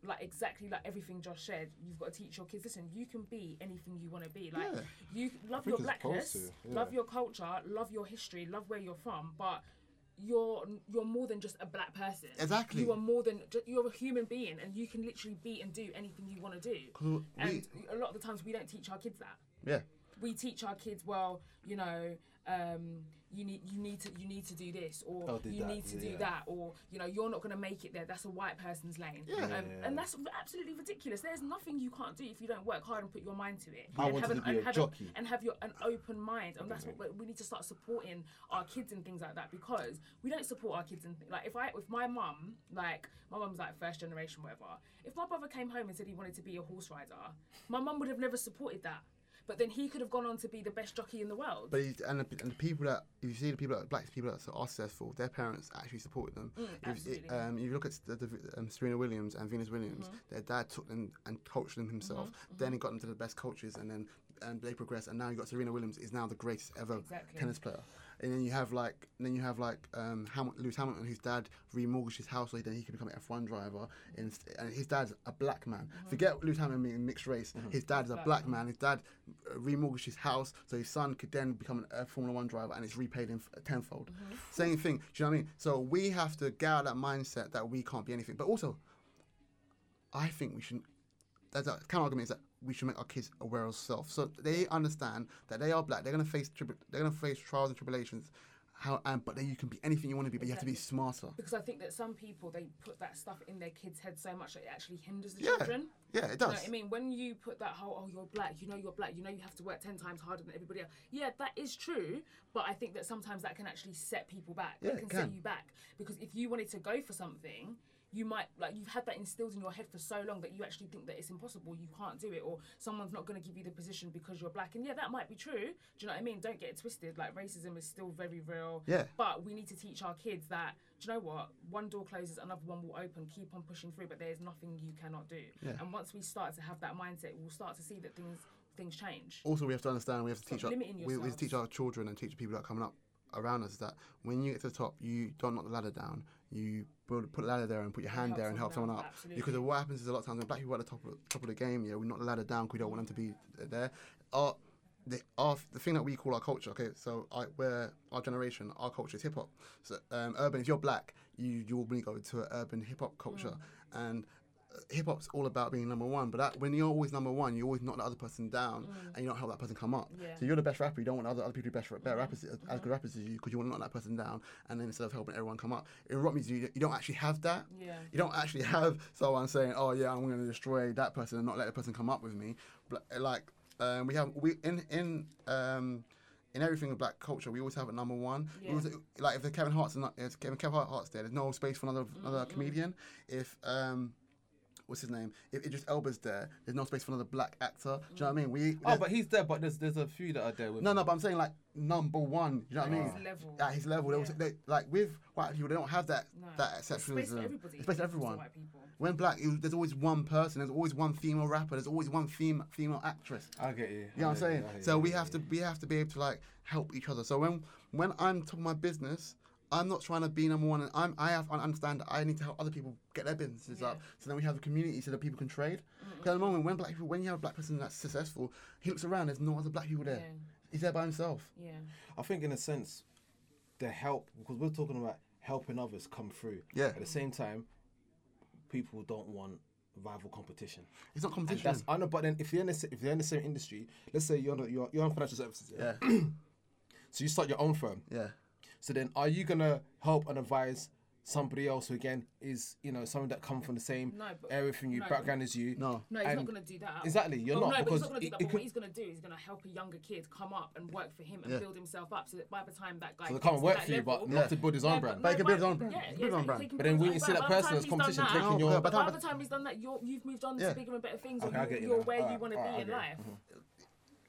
like exactly like everything Josh said. You've got to teach your kids. Listen, you can be anything you want to be. Like Yeah. you love your blackness, to, love your culture, love your history, love where you're from, but. You're you're more than just a black person. Exactly. You are more than you're a human being, and you can literally be and do anything you want to do. We- And a lot of the times we don't teach our kids that Yeah. we teach our kids well you know um, you need you need to you need to do this or Oh, do you that, need to do that or you know you're not going to make it there. That's a white person's lane. Yeah. um, Yeah. and that's absolutely ridiculous. There's nothing you can't do if you don't work hard and put your mind to it. I and have to and have jockey. and have your an open mind. And that's what we- we need to start supporting our kids and things like that because we don't support our kids and th- like if I if my mum like my mum's like first generation whatever if my brother came home and said he wanted to be a horse rider my mum would have never supported that but then he could have gone on to be the best jockey in the world But you, and, the, and the people that if you see the people that black people that are successful, their parents actually supported them. Mm, If- absolutely. um, if you look at the, the, um, Serena Williams and Venus Williams, Mm-hmm. their dad took them and coached them himself. Then he got them to the best coaches, and then and they progressed. And now you got Serena Williams is now the greatest ever Exactly. tennis player. And then you have like then you have like um, Ham- Lewis Hamilton, whose dad remortgaged his house so then he could become an F1 driver. And, and his dad's a black man. Mm-hmm. Forget Lewis Hamilton being mixed race. His dad's a Black black man. His dad uh, remortgaged his house so his son could then become a Formula One driver, and it's repaid him f- tenfold. Mm-hmm. Same thing. Do you know what I mean? So we have to get out of that mindset that we can't be anything. But also, I think we should. That's a kind of argument is that we should make our kids aware of self, so they understand that they are black. They're gonna face tribu- they're gonna face trials and tribulations. How and but then you can be anything you want to be, but you have to be smarter. because I think that some people they put that stuff in their kids' head so much that it actually hinders the Yeah, children. yeah, it You know does. what I mean, when you put that whole, oh, you're black, you know you're black, you know you have to work 10 times harder than everybody else. Yeah, that is true, but I think that sometimes that can actually set people back. Yeah, it it can, set you back. Because if you wanted to go for something, you might, like, you've had that instilled in your head for so long that you actually think that it's impossible, you can't do it, or someone's not going to give you the position because you're black. And yeah, that might be true. Do you know what I mean? Don't get it twisted. Like, racism is still very real. Yeah. But we need to teach our kids that, do you know what? One door closes, another one will open. Keep on pushing through, but there's nothing you cannot do. Yeah. And once we start to have that mindset, we'll start to see that things things change. also we have to understand we have to Stop teach our, we, we have to yourselves. teach our children and teach the people that are coming up around us that when you get to the top you don't knock the ladder down you build, put the ladder there and put your hand help there and help someone up absolutely. because of what happens is a lot of times when black people are at the top of, top of the game yeah we knock the ladder down because we don't want them to be there our, the, our, the thing that we call our culture okay so I, we're our generation our culture is hip hop so um, urban if you're black you you will really go to an urban hip hop culture Mm. and hip hop's all about being number one, but that, when you're always number one, you always knock the other person down, and you don't help that person come up. Mm. Yeah. So you're the best rapper. You don't want other, other people to be best, better rappers, as, Mm-hmm. as good rappers as you, because you want to knock that person down, and then instead of helping everyone come up, in rock music, you, you don't actually have that. Yeah. You don't actually have someone saying, "Oh yeah, I'm going to destroy that person and not let the person come up with me." But, like um, we have we in in. Um, in everything in black culture, we always have a number one. Yeah. always- like if the Kevin Hart's not, if Kevin Kevin Hart's there, there's no space for another Mm-hmm. another comedian. If um, what's his name? If Idris Elba's there, there's no space for another black actor. Do you know what I mean? We Oh, but he's there. But there's there's a few that are there with. no, no, but I'm saying like number one. You know what I At mean? his level. At his level, they Yeah. also, they, like with white people, they don't have that No. that There's space exceptionalism. everybody. It's space for It's everyone. white. When black, you, there's always one person. There's always one female rapper. There's always one fem- female actress. I get you. You know what I'm saying? So we have to we have to be able to like help each other. So when when I'm top of my business, I'm not trying to be number one. And I'm I have to understand I need to help other people get their businesses Yeah. up. So then we have a community so that people can trade. Mm-hmm. Because at the moment when black people when you have a black person that's successful, he looks around. There's no other black people there. Yeah. He's there by himself. Yeah. I think in a sense, the help because we're talking about helping others come through. Yeah. At the same time, people don't want rival competition. It's not And competition. that's I know, but then if you're in the, if you're in the same industry, let's say you're not, you're you're in financial services, yeah? yeah, So you start your own firm. yeah. So then, are you gonna help and advise somebody else who again is you know someone that come from the same No, but- area from you, no. background as you? No. No, he's And- not going to do that. Exactly, you're Well, not, No, but he's not going to do that. But could- what he's going to do is going to help a younger kid come up and work for him and Yeah. build himself up, so that by the time that guy So they can't work for you, but level- not to build his own Yeah, brand. But he can build his own brand. yeah, Build his own brand. But then when you see that brand. By the person time as competition, taking your but By by the the time he's done that, you're, you've moved on to bigger and better things, Okay, you, get you you're where you want to be in life. Mm-hmm.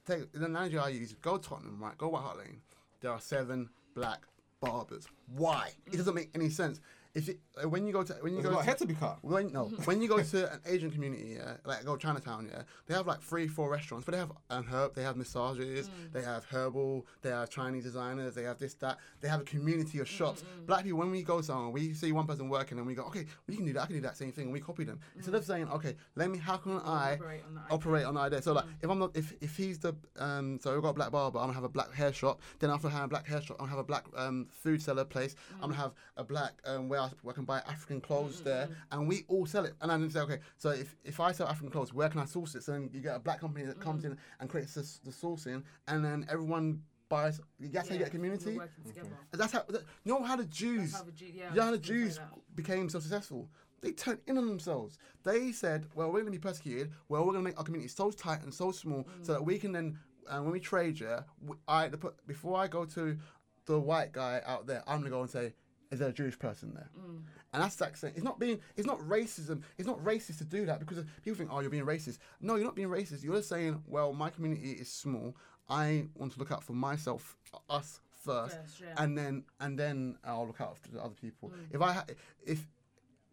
Take the analogy I use. Go Tottenham, right? Go White Hart Lane. There are seven black barbers. Why? It doesn't make any sense. If it, uh, when you go to when you There's go got a to, head to be cut. when no when you go to an Asian community, yeah, like go Chinatown, yeah, they have like three, four restaurants, but they have um, herb, they have massages, they have herbal, they have Chinese designers, they have this that, they have a community of shops. Black people, when we go somewhere, we see one person working, and we go, okay, we can do that, I can do that same thing, and we copy them instead of saying, okay, let me, how can I Operate on that operate on that idea? So like, if I'm not, if if he's the um, so we've got a black barber, I'm gonna have a black hair shop. Then after I have a black hair shop, I'm gonna have a black um, food seller place. I'm gonna have a black um, where I, where I can buy African clothes mm, there, mm. and we all sell it. And then say, okay, so if, if I sell African clothes, where can I source it? So then you get a black company that comes mm. in and creates this, the sourcing, and then everyone buys. That's how you get a community. We're working together. That's how that, you know how the Jews, how the Jew- yeah, you know how the I was gonna say Jews that. became so successful. They turned in on themselves. They said, "Well, we're going to be persecuted. Well, we're going to make our community so tight and so small, so that we can then, uh, when we trade, yeah, we, I the, before I go to the white guy out there, I'm going to go and say, is there a Jewish person there? Mm. And that's like saying it's not being, it's not racism. It's not racist to do that because people think, oh, you're being racist. No, you're not being racist. You're just saying, well, my community is small. I want to look out for myself, us first, First, yeah. and then and then I'll look out for the other people. Mm. If I ha- if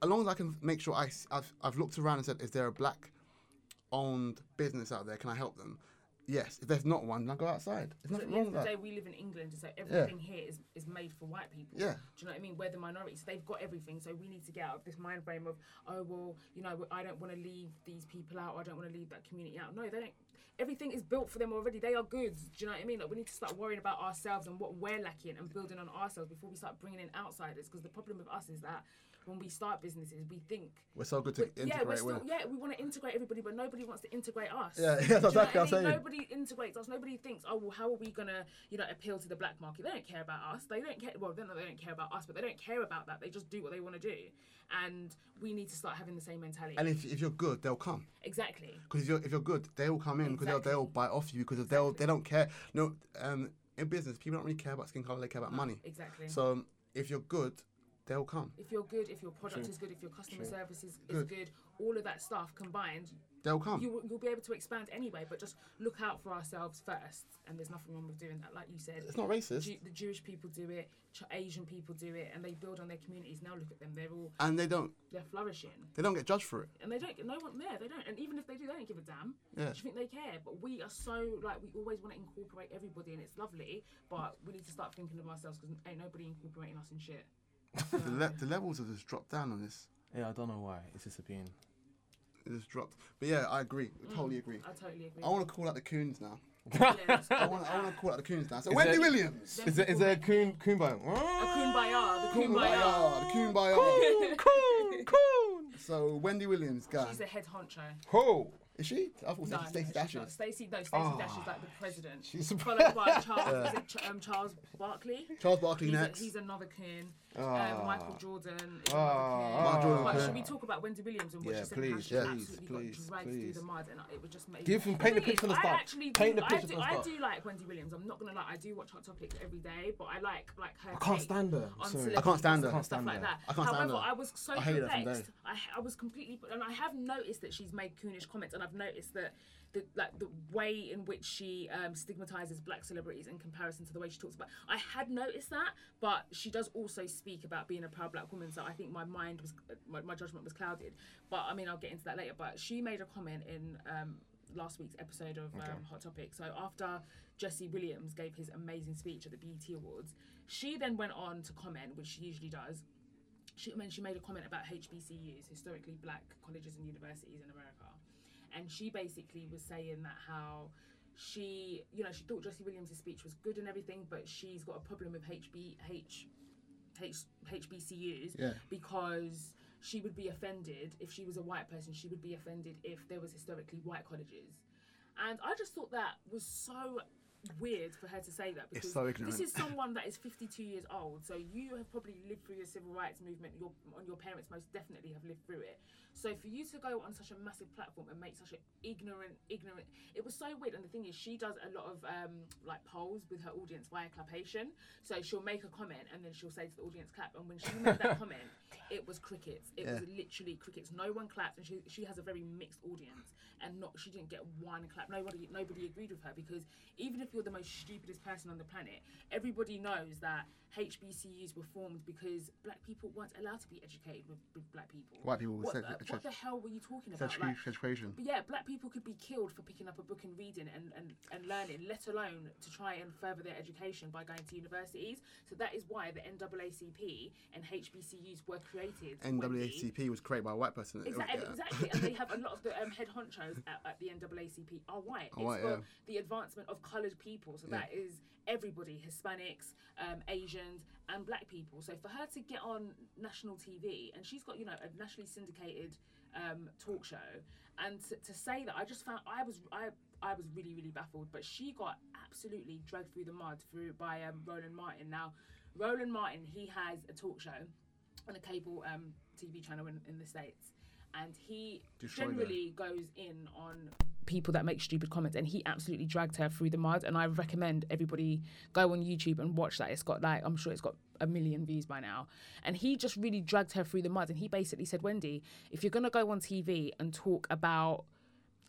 as long as I can make sure I I've, I've looked around and said, is there a black owned business out there? Can I help them? Yes. If there's not one, then I go outside. There's at the wrong end of the day, we live in England, so everything here is, is made for white people. Yeah. Do you know what I mean? We're the minorities. they've got everything. So we need to get out of this mind frame of, oh well, you know, I don't want to leave these people out. I don't want to leave that community out. No, they don't. Everything is built for them already. They are good. Do you know what I mean? Like we need to start worrying about ourselves and what we're lacking and building on ourselves before we start bringing in outsiders. Because the problem with us is that when we start businesses, we think. We're so good to But, yeah, we're integrate. still, yeah, we want to integrate everybody, but nobody wants to integrate us. Yeah, yeah, that's exactly what I mean? saying. Nobody integrates us. Nobody thinks, oh well, how are we gonna, you know, appeal to the black market? They don't care about us. They don't care. Well, they don't, they don't care about us, but they don't care about that. They just do what they want to do, and we need to start having the same mentality. And if, if you're good, they'll come. exactly. Because if you're, if you're good, they will come in because they'll, they'll buy off you because they'll they don't care. No, um, in business, people don't really care about skin color; they care about money. Exactly. So if you're good, they'll come. if you're good, if your product is good, if your customer service is, is Good. good. all of that stuff combined, They'll come. you will, you'll be able to expand anyway. But just look out for ourselves first, and there's nothing wrong with doing that. Like you said, It's not racist. Ju- the Jewish people do it, Ch- Asian people do it, and they build on their communities. Now look at them; they're all and they don't they're flourishing. they don't get judged for it. and they don't no one there they don't and even if they do they don't give a damn Yeah. do you think they care but we are so like we always want to incorporate everybody and it's lovely but we need to start thinking of ourselves because ain't nobody incorporating us in shit the, le- the levels have just dropped down on this. Yeah, I don't know why. It's disappearing. It just dropped. But yeah, I agree. Mm-hmm. Totally agree. i totally agree I want to call out the coons now. I go. want I want to call out the coons now. So Is Wendy there- Williams. Them Is there is there a make coon coon bone? a kumbaya the kumbaya Kumbaya, the kumbaya. Coon coon coon. So Wendy Williams, guy. she's the head honcho Ho. Is she? I thought no, no, Stacey she's Dashes. not. Stacey, no, Stacey Ah. Dash is like the president. She's followed by Charles, is it Ch- um, Charles Barkley. Charles Barkley He's, a, next. he's another coon. Ah. Um, Michael Jordan is Ah. another coon. Jordan But should we talk about Wendy Williams and what Yeah, she said? please, yeah. absolutely please, got dragged please. through the mud, and it was just made. Give him- paint the picture is, from the I start. actually Paint do, the picture from the I do like Wendy Williams. I'm not gonna lie. I do watch Hot Topics every day, but I like like her. I can't stand her. I can't stand her. I Can't stand her. I can't stand However. I was so I hate her from perplexed. I, I was completely, and I have noticed that she's made coonish comments, and I've noticed that the like the way in which she um, stigmatizes black celebrities in comparison to the way she talks about. I had noticed that, but she does also speak about being a proud black woman. So I think my mind was, my, my judgment was clouded. But I mean, I'll get into that later. But she made a comment in. Um, Last week's episode of um, Hot Topic. So after Jesse Williams gave his amazing speech at the BET Awards, she then went on to comment, which she usually does, she, I mean, she made a comment about HBCUs, historically black colleges and universities in America. And she basically was saying that how she, you know, she thought Jesse Williams' speech was good and everything, but she's got a problem with HB, H, H, HBCUs Yeah. because she would be offended if she was a white person. She would be offended if there was historically white colleges. And I just thought that was so weird for her to say that because so this is someone that is 52 years old so you have probably lived through the civil rights movement your and your parents most definitely have lived through it. So for you to go on such a massive platform and make such an ignorant ignorant it was so weird and the thing is she does a lot of um like polls with her audience via clapation. So she'll make a comment and then she'll say to the audience clap and when she made that comment it was crickets it was literally crickets no one clapped and she, she has a very mixed audience and not she didn't get one clap nobody nobody agreed with her because even if you're the most stupidest person on the planet, everybody knows that HBCUs were formed because black people weren't allowed to be educated with, with black people. White people What, the, what the hell were you talking about? Like, education. but yeah, black people could be killed for picking up a book and reading and, and, and learning, let alone to try and further their education by going to universities. So that is why the NAACP and HBCUs were created. Wendy. NAACP was created by a white person. Exactly, exactly. and they have a lot of the um, head honchos at, at the NAACP are white. Are it's white, for yeah. the advancement of coloured people. So that is everybody Hispanics, um, Asians, and black people. So for her to get on national TV, and she's got, you know, a nationally syndicated um, talk show, and to, to say that, I just found, I was, I, I was really, really baffled. But she got absolutely dragged through the mud through by um, Roland Martin. Now, Roland Martin, he has a talk show on a cable um, TV channel in, in the States. And he Destroyed her. generally goes in on people that make stupid comments and he absolutely dragged her through the mud and I recommend everybody go on YouTube and watch that. It's got like I'm sure it's got a million views by now. And he just really dragged her through the mud and he basically said, Wendy, if you're gonna go on TV and talk about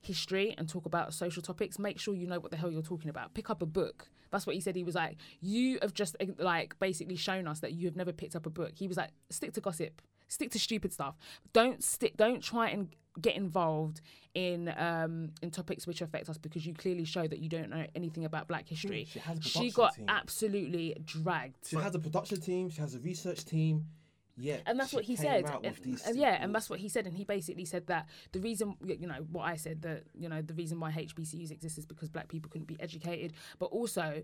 history and talk about social topics, make sure you know what the hell you're talking about. Pick up a book. That's what he said. He was like, you have just eh, like basically shown us that you have never picked up a book. He was like, stick to gossip, stick to stupid stuff. Don't stick. Don't try and get involved in um in topics which affect us because you clearly show that you don't know anything about Black history. She has a She got team. absolutely dragged. She has a production team. She has a research team. Yeah, and that's what he said and, with these and yeah and that's what he said and he basically said that the reason you know what i said that you know the reason why hbcus exist is because black people couldn't be educated but also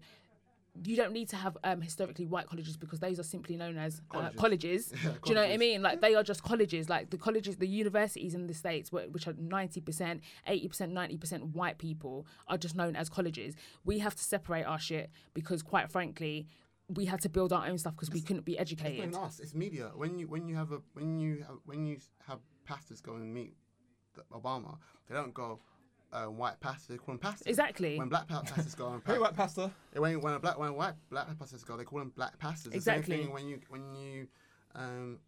you don't need to have um, historically white colleges because those are simply known as uh, colleges. Do you know what I mean? Like they are just colleges. Like the colleges, the universities in the states, which are ninety percent, eighty percent, ninety percent white people, are just known as colleges. We have to separate our shit because, quite frankly, we had to build our own stuff because we couldn't be It's not educated. even us. It's media. When you when you have a when you have, when you have pastors go and meet the Obama, they don't go uh, white pastors. They call them pastors. Exactly. When black pastors go and Hey, white pastor. when when a black when white black pastors go, they call them black pastors. The Exactly. same thing when you when you um,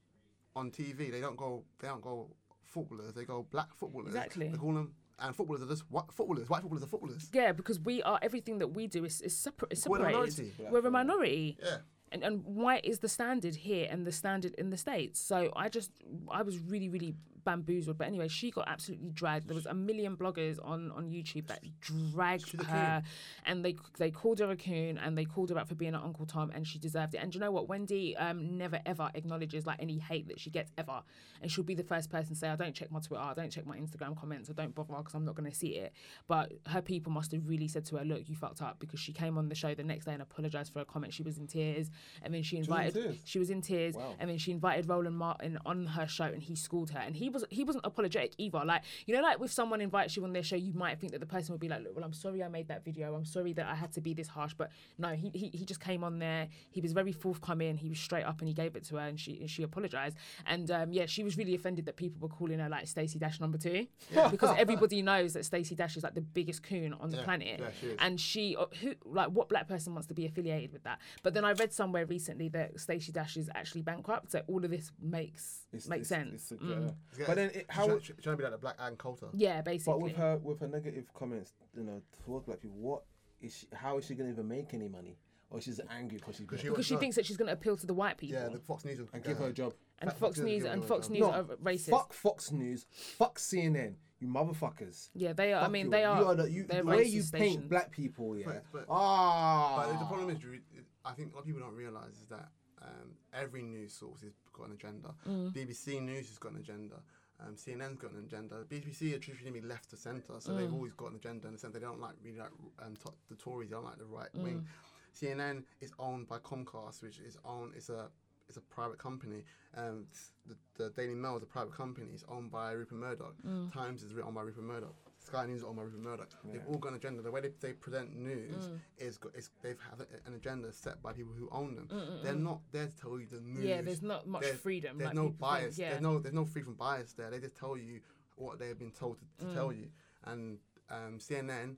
on TV, they don't go they don't go footballers. They go black footballers. Exactly. They call them and footballers are just white footballers. White footballers are footballers. Yeah, because we are everything that we do is, is, separ- is We're a minority. We're a minority. Yeah. And, and white is the standard here and the standard in the States. So I just, I was really, really bamboozled. But anyway, she got absolutely dragged. There was a million bloggers on, on YouTube that dragged her. And they they called her a coon and they called her out for being an Uncle Tom and she deserved it. And you know what? Wendy um, never ever acknowledges like any hate that she gets ever. And she'll be the first person to say, I don't check my Twitter, I don't check my Instagram comments, I don't bother because I'm not going to see it. But her people must have really said to her, look, you fucked up because she came on the show the next day and apologized for a comment. She was in tears. And then she was in invited, tears? she was in tears. Wow. And then she invited Roland Martin on her show and he schooled her. And he was he wasn't apologetic either. Like, you know, like if someone invites you on their show, you might think that the person would be like, look, well, I'm sorry I made that video. I'm sorry that I had to be this harsh. But no, he, he, he just came on there. He was very forthcoming. He was straight up and he gave it to her and she and she apologized. And um, yeah, she was really offended that people were calling her like Stacey Dash number two. because everybody knows that Stacey Dash is like the biggest coon on the Yeah, planet. yeah, she. And she, uh, who, like, what black person wants to be affiliated with that? But then I read somewhere recently that Stacey Dash is actually bankrupt. So all of this makes It's- makes it's- sense. it's a- Mm. yeah. But then, it, how? Trying, trying to be like the black Ann Coulter. Yeah, basically. But with her, with her negative comments, you know, towards black people, what is she? How is she gonna even make any money? Or she's angry because she's got she because she thinks that she's going to appeal to the white people. Yeah, the Fox News. and give her a job. and Fox Fox News News and Fox job. News are racist. Fuck Fox News. Fuck CNN. You motherfuckers. Yeah, they are. I mean, you. they are. You are the, you, the way racist you stations. paint black people, yeah. But- but- ah. But the problem is, Drew, I think a lot of people don't realise is that um, every news source has got an agenda. Mm. BBC News has got an agenda. Um, CNN's got an agenda. BBC are traditionally left to centre, so they've Mm. always got an agenda in the sense they don't like really like um, to- the Tories. They don't like the right Mm. wing. CNN is owned by Comcast, which is owned. It's a it's a private company. Um, the, the Daily Mail is a private company. It's owned by Rupert Murdoch. Mm. Times is owned by Rupert Murdoch. Sky News is owned by Rupert Murdoch. They've all got an agenda. The way they, they present news Mm. is, go- is they've had an agenda set by people who own them. They're not there to tell you the news. Yeah, there's not much There's- freedom. There's like no people think, bias. Yeah. There's no there's no free from bias there. They just tell you what they've been told to, to Mm. tell you. And um, CNN,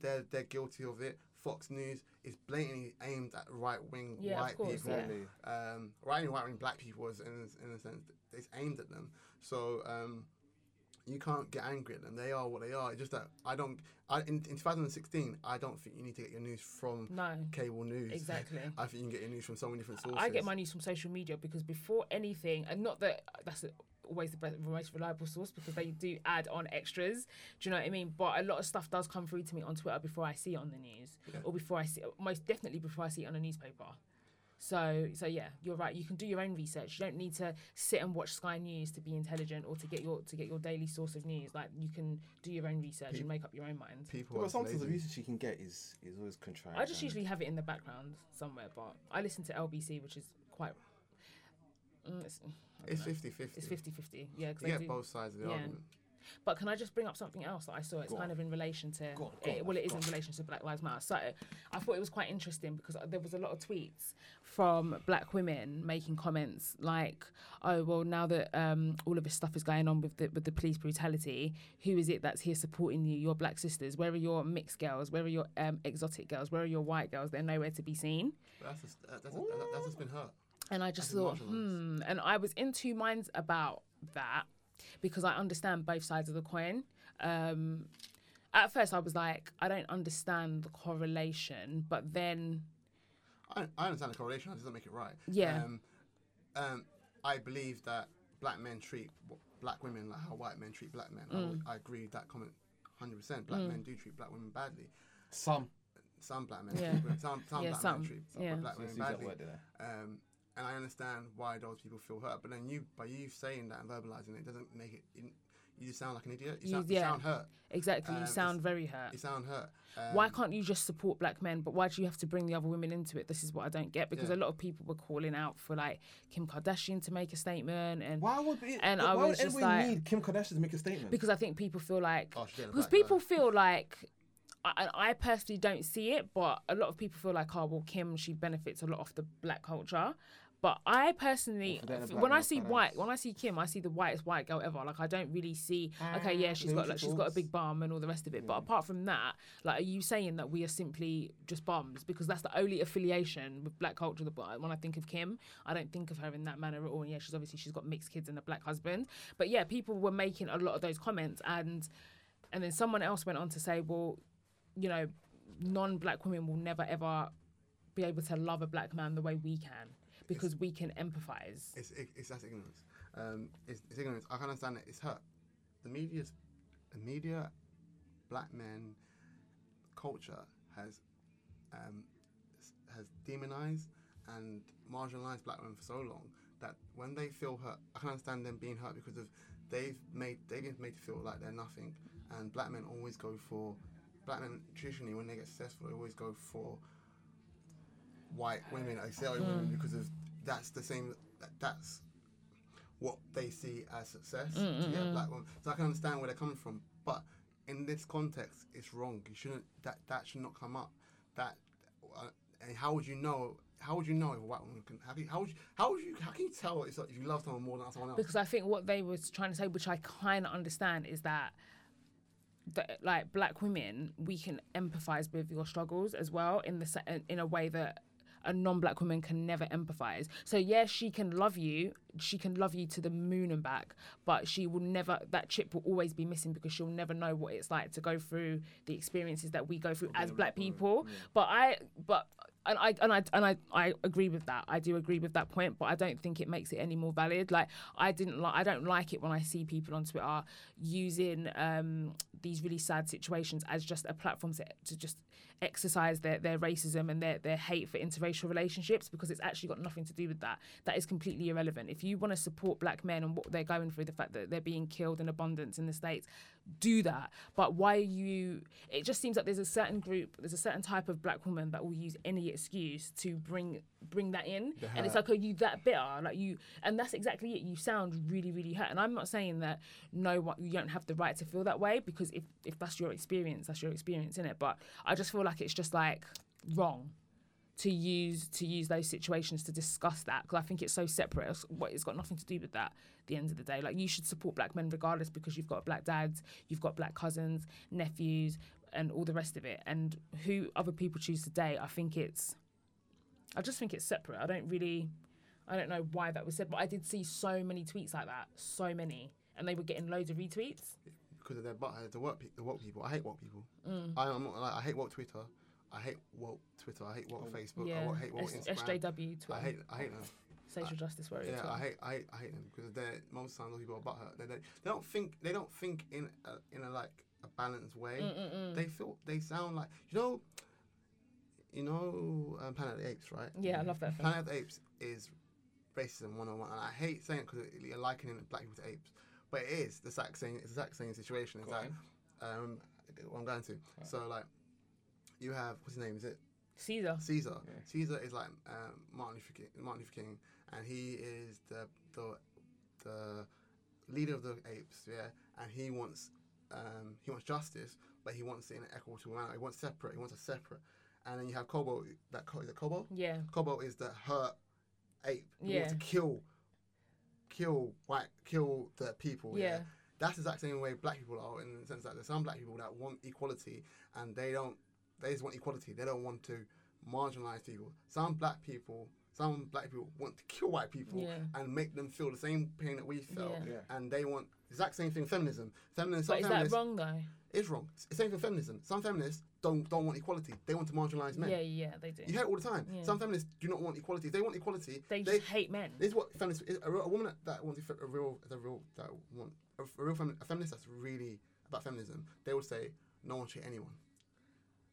they're they're guilty of it. Fox News is blatantly aimed at right wing Yeah, white course, people. yeah. Um, right wing white wing black people is in in a sense it's aimed at them. So um, You can't get angry at them. They are what they are. It's just that I don't. I in, in 2016, I don't think you need to get your news from No. cable news. Exactly. I think you can get your news from so many different sources. I get my news from social media because before anything, and not that that's always the best, most reliable source because they do add on extras. Do you know what I mean? But a lot of stuff does come through to me on Twitter before I see it on the news, or before I see, most definitely before I see it on a newspaper. So, so yeah, you're right. You can do your own research. You don't need to sit and watch Sky News to be intelligent or to get your to get your daily source of news. Like you can do your own research and make up your own mind. people. Well, are sometimes the research you can get is is always contrived. I just usually have it in the background somewhere, but I listen to LBC, which is quite. Mm, it's, I It's know. 50 50. It's 50 50. Yeah, 'cause You they get do- both sides of the yeah. argument. But can I just bring up something else that I saw? It's Go kind on. of in relation to. Go on, go it- on, well, it is in relation to Black Lives Matter. So I thought it was quite interesting because there was a lot of tweets from black women making comments like, "Oh, well, now that um, all of this stuff is going on with the with the police brutality, who is it that's here supporting you? Your black sisters. Where are your mixed girls? Where are your um, exotic girls? Where are your white girls? They're nowhere to be seen." That's just, that- that's, that- that's just been hurt. And I just in thought, hmm. And I was in two minds about that because I understand both sides of the coin. Um, at first, I was like, I don't understand the correlation, but then, I, I understand the correlation. It doesn't make it right. Yeah. Um, um, I believe that black men treat black women like how white men treat black men. I, Mm. would- I agree with that comment 100%. Black men do treat black women badly. some. Some black men, Yeah. treat some, some Yeah, black some, men treat some yeah. black So women use that badly. word. Um, and I understand why those people feel hurt. But then you, by you saying that and verbalizing it, doesn't make it. You, you sound like an idiot. You You- sound, you sound hurt. exactly, Um, you sound very hurt. You sound hurt. Um, why can't you just support black men? But why do you have to bring the other women into it? This is what I don't get because Yeah. a lot of people were calling out for like Kim Kardashian to make a statement and Why would it, And I would was just like- need Kim Kardashian to make a statement? because I think people feel like Oh, because people guy. feel like I, I personally don't see it, but a lot of people feel like, oh well, Kim she benefits a lot off the black culture. But I personally, for dating a f- black when I see white, when I see Kim, I see the whitest white girl ever. Like I don't really see, okay, yeah, she's got like she's got a big bum and all the rest of it. But apart from that, like, are you saying that we are simply just bums because that's the only affiliation with black culture? That but when I think of Kim, I don't think of her in that manner at all. And yeah, she's obviously she's got mixed kids and a black husband. But yeah, people were making a lot of those comments and and then someone else went on to say, well, you know, non-black women will never ever be able to love a black man the way we can because we can empathize. It's, it, it's that's ignorance. Um, it's, it's ignorance. I can understand it. It's hurt. The media's, the media, black men, culture has, um, has demonized and marginalized black women for so long that when they feel hurt, I can understand them being hurt because of they've made they've been made to feel like they're nothing, and black men always go for, black men traditionally when they get successful they always go for white women, auxiliary women, because of that's the same. That, that's what they see as success to get a black woman. So I can understand where they're coming from, but in this context, it's wrong. You shouldn't. That that should not come up. That uh, and how would you know? How would you know if a white woman can? How, you, how would you? How would you? How can you tell if, if you love someone more than someone else? Because I think what they was trying to say, which I kind of understand, is that. That, like black women, we can empathize with your struggles as well in the in a way that a non-black woman can never empathize. So yeah, she can love you, she can love you to the moon and back, but she will never. That chip will always be missing because she'll never know what it's like to go through the experiences that we go through as black people. But I, but and I and I and I, I agree with that. I do agree with that point, but I don't think it makes it any more valid. Like I didn't like I don't like it when I see people on Twitter using um, these really sad situations as just a platform to, to just exercise their, their racism and their, their hate for interracial relationships because it's actually got nothing to do with that. That is completely irrelevant. If you want to support black men and what they're going through, the fact that they're being killed in abundance in the States, do that. But why are you it just seems like there's a certain group, there's a certain type of black woman that will use any excuse to bring bring that in. And it's like, are you that bitter? Like you and that's exactly it. You sound really, really hurt. And I'm not saying that no one you don't have the right to feel that way because if if that's your experience, that's your experience in it. But I just feel like it's just like wrong to use to use those situations to discuss that because I think it's so separate. It's, what it's got nothing to do with that. At the end of the day, like you should support black men regardless because you've got black dads, you've got black cousins, nephews, and all the rest of it. And who other people choose to date, I think it's. I just think it's separate. I don't really, I don't know why that was said, but I did see so many tweets like that, so many, and they were getting loads of retweets. Because of their but the woke pe- the woke people. I hate woke people. Mm. I, I'm not like I hate woke Twitter. I hate woke Twitter. I hate woke Facebook. I yeah, wo- hate woke S- Instagram. SJW Twitter, I hate I hate them. social justice warriors. Yeah, I hate I hate, I hate them because they're most times those people are butthurt. They, they, they don't think they don't think in a, in a like a balanced way. They feel they sound like you know. You know, um, Planet of the Apes, right? Yeah, I love that film. Planet of the Apes is racism one on one, and I hate saying it because you're likening black people to apes, but it is the exact same. It's the exact same situation. It's Go like, um, I'm going to. So like, you have what's his name? Is it Caesar. Caesar. Caesar is like um, Martin Luther King, Martin Luther King, and he is the the the leader of the apes. Yeah, and he wants um, he wants justice, but he wants it in an equitable manner. He wants separate. He wants a separate. And then you have Kobo. That is Co- is it Kobo? Yeah, Kobo is the hurt ape Yeah. wants to kill, kill white, kill the people. Yeah. Yeah. That's the exact same way black people are in the sense that there's some black people that want equality and they don't, they just want equality. They don't want to marginalize people. Some black people, some black people want to kill white people Yeah. and make them feel the same pain that we felt. Yeah. Yeah. And they want the exact same thing. Feminism. Feminism. but some is that wrong though? is wrong. It's the same for feminism. Some feminists don't don't want equality. They want to marginalize men. Yeah, yeah, they do. You hear it all the time. Yeah. Some feminists do not want equality. If they want equality, They just hate men. This is what feminists. A, a woman that, that wants a real, a real that want a, a real femi- a feminist that's really about feminism. They will say no one should hate anyone.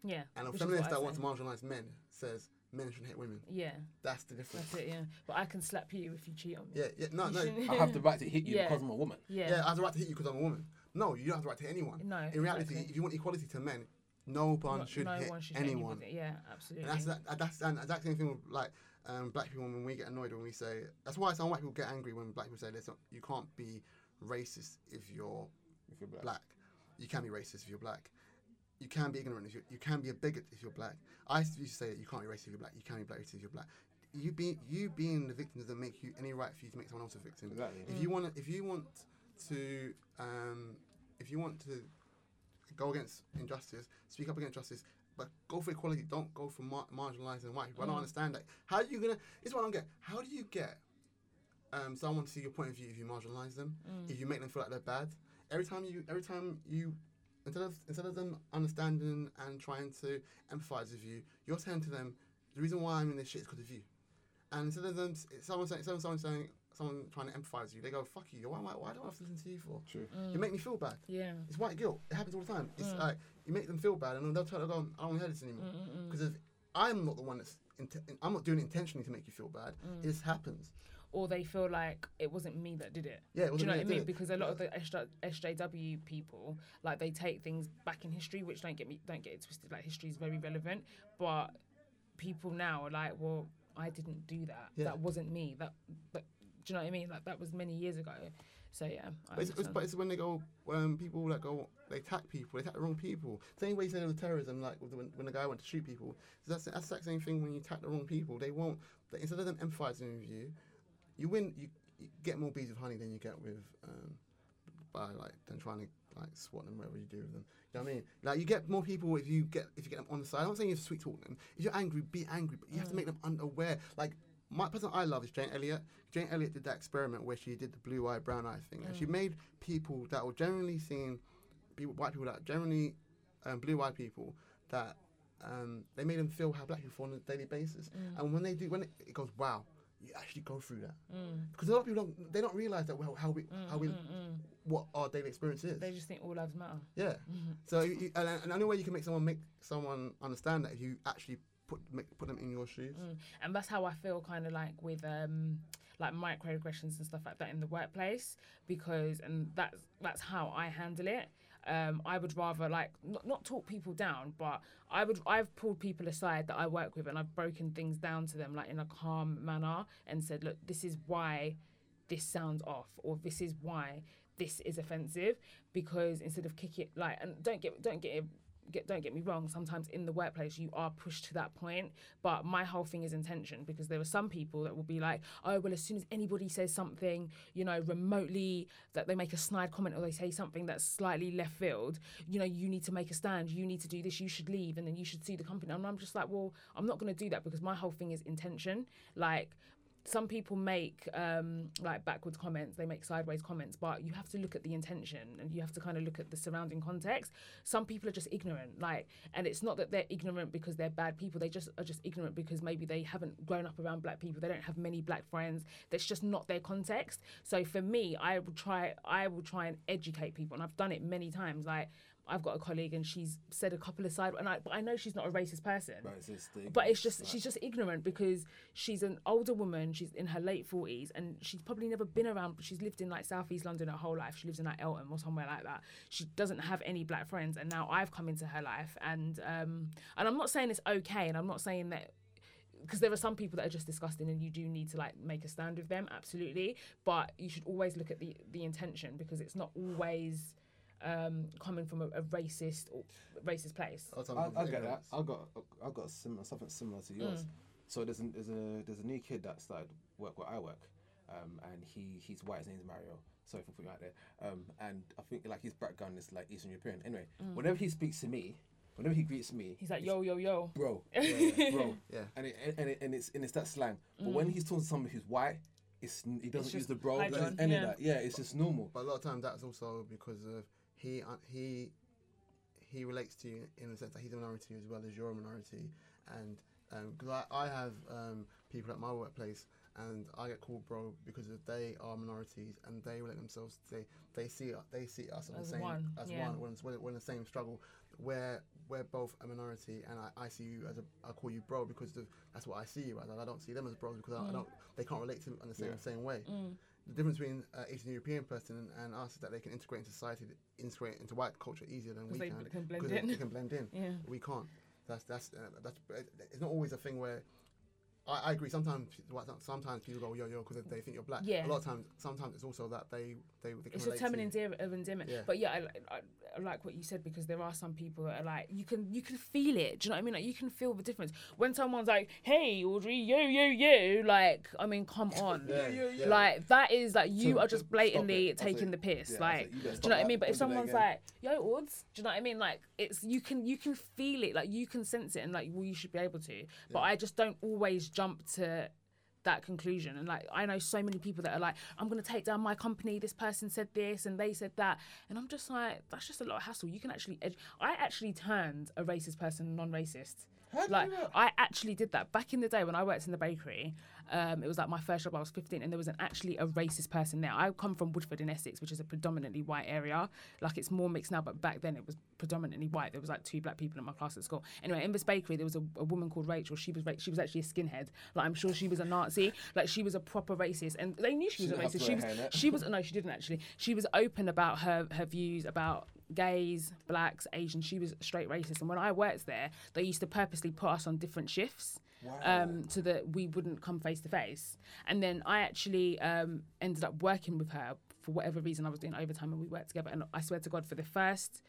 Yeah. And a which feminist that wants to marginalize men says men shouldn't hate women. Yeah, That's the difference. that's it. Yeah, but I can slap you if you cheat on me. Yeah, yeah, no, You no. I have the right to hit you Yeah. because I'm a woman. Yeah. Yeah, I have the right to hit you because I'm a woman. No, you don't have the right to anyone. No, In reality, exactly. if you want equality to men, no one No- should no hit one should anyone. anybody. Yeah, absolutely. And that's that, that's the exact same thing with like um, black people when we get annoyed when we say. That's why some white people get angry when black people say this. You can't be racist if you're If you're black. black. You can be racist if you're black. You can be ignorant if you you can be a bigot if you're black. I used to say that you can't be racist if you're black. You can be black racist if you're black. You being you being the victim doesn't make you any right for you to make someone else a victim. Exactly. If you want if you want to um, if you want to go against injustice, speak up against justice, but go for equality. Don't go for mar- marginalizing white people. I don't understand that. How are you gonna? This is what I don't get. How do you get um, someone to see your point of view if you marginalize them? If you make them feel like they're bad? Every time you, every time you, instead of instead of them understanding and trying to empathize with you, you're saying to them, the reason why I'm in this shit is because of you. And instead of them, someone saying, someone, someone saying, someone trying to empathize you, they go, "Fuck you! Why, why, why do I have to listen to you for? True. You make me feel bad." yeah. It's white guilt. It happens all the time. Mm. It's like you make them feel bad, and then they'll try to go, "I don't want to hear this anymore." Mm, Because if I'm not the one that's, int- I'm not doing it intentionally to make you feel bad. Mm. It just happens. Or they feel like it wasn't me that did it. Yeah, it Do wasn't you know me what I mean? Because a lot of the SJW people, like they take things back in history, which don't get me don't get it twisted. Like history is very relevant, but people now are like, well, I didn't do that. Yeah. That wasn't me. That, that do you know what I mean? Like that was many years ago. So yeah, But it's, it's, but it's when they go, when people like go, they attack people, they attack the wrong people. Same way you said with terrorism, like with the, when, when the guy went to shoot people. That's, that's the exact same thing when you attack the wrong people. They won't, they, instead of them empathizing with you, you win, you, you get more bees with honey than you get with, um, by like, than trying to like swat them, whatever you do with them. You know what I mean? Like you get more people if you get, if you get them on the side. I'm not saying you sweet talk them. If you're angry, be angry, but you have to make them unaware. Like, my person I love is Jane Elliott. Jane Elliott did that experiment where she did the blue eye, brown eye thing, and she mm. made people that were generally seen, people, white people that generally um, blue eyed people that um, they made them feel how black people feel on a daily basis. Mm. And when they do, when it, it goes, wow, you actually go through that mm. because a lot of people don't they don't realize that well how we how we what our daily experience is. they just think all lives matter. Yeah. Mm-hmm. So, you, and, and the only way you can make someone make someone understand that if you actually put make, put them in your shoes. and that's how I feel kind of like with um like microaggressions and stuff like that in the workplace because and that's that's how I handle it. Um, I would rather like not, not talk people down, but I would I've pulled people aside that I work with and I've broken things down to them like in a calm manner and said, look, this is why this sounds off or this is why this is offensive because instead of kick it like and don't get don't get it get don't get me wrong sometimes in the workplace you are pushed to that point but my whole thing is intention because there are some people that will be like oh well as soon as anybody says something you know remotely that they make a snide comment or they say something that's slightly left field you know you need to make a stand you need to do this you should leave and then you should sue the company. And I'm just like well I'm not going to do that because my whole thing is intention. Like some people make um, like backwards comments, they make sideways comments, but you have to look at the intention and you have to kind of look at the surrounding context. Some people are just ignorant, like, and it's not that they're ignorant because they're bad people. They just are just ignorant because maybe they haven't grown up around black people. They don't have many black friends. That's just not their context. So for me, I will try. I will try and educate people, and I've done it many times. Like. I've got a colleague and she's said a couple of side, and I, but I know she's not a racist person. Right, it's just the But it's just ignorance, she's just ignorant because she's an older woman. She's in her late forties, and she's probably never been around. She's lived in like southeast London her whole life. She lives in like Eltham or somewhere like that. She doesn't have any black friends, and now I've come into her life, and um, and I'm not saying it's okay, and I'm not saying that because there are some people that are just disgusting and you do need to like make a stand with them absolutely but you should always look at the the intention because it's not always um coming from a, a racist or racist place A lot of I, times I it's get that. ignorance. I got I got similar something similar to yours. So there's a, there's a there's a new kid that started work where I work, um, and he he's white. His name's Mario. Sorry for putting you out there. Um, and I think like his background is like Eastern European. Anyway, whenever he speaks to me, whenever he greets me, he's like yo yo yo bro, bro, Yeah. and it, and it, and it's and it's that slang. But when he's talking to somebody who's white, it's he doesn't use the bro, doesn't any yeah. of that. Yeah, it's just normal. But a lot of times that's also because of he uh, he he relates to you in the sense that he's a minority as well as you're a minority, and because I, I have um, people at my workplace and I get called bro because of they are minorities and they relate themselves they they see they see us as As the same one, as yeah. one when we're, we're in the same struggle. We're we're both a minority and I, I see you as a I call you bro because of, that's what I see you as. I don't see them as bros because I, I don't they can't relate to me in the same Yeah. same way the difference between uh, Eastern European person and, us is that they can integrate into society, integrate into white culture easier than we they can. because they- They can blend in. Yeah. We can't. That's that's uh, that's. It's not always a thing where. I, I agree. Sometimes, sometimes people go yo yo because they think you're black. Yeah. A lot of times, sometimes it's also that they they, they can it's relate a term to of you. endear- of endearment. Yeah. But yeah, I, I, I like what you said because there are some people that are like you can you can feel it. Do you know what I mean? Like you can feel the difference when someone's like, "Hey, Audrey, you you you," like I mean, come on, Yeah, yeah, yeah. like that is like you So, are just blatantly taking the piss. yeah, like, you do you stop know what I mean? But if Don't someone's like, "Yo, Ords," do you know what I mean? Like it's you can you can feel it. Like you can sense it, and like well, you should be able to. But I just don't always jump to that conclusion. And like i know so many people that are like i'm going to take down my company. This person said this and they said that. And i'm just like that's just a lot of hassle. You can actually ed- i actually turned a racist person non-racist like I actually did that back in the day when I worked in the bakery. Um, it was like my first job. I was 15, and there was an actually a racist person there. I come from Woodford in Essex, which is a predominantly white area. Like it's more mixed now, but back then it was predominantly white. There was like two black people in my class at school. Anyway, in this bakery there was a, a woman called Rachel. She was she was actually a skinhead. Like I'm sure she was a Nazi. Like she was a proper racist, and they knew she, was a didn't have to racist. She was she was no, she didn't actually. She was open about her her views about gays, blacks, Asians. She was straight racist. And when I worked there, they used to purposely put us on different shifts. Um, so that we wouldn't come face to face, and then I actually um, ended up working with her for whatever reason. I was doing overtime, and we worked together. And I swear to God, for the first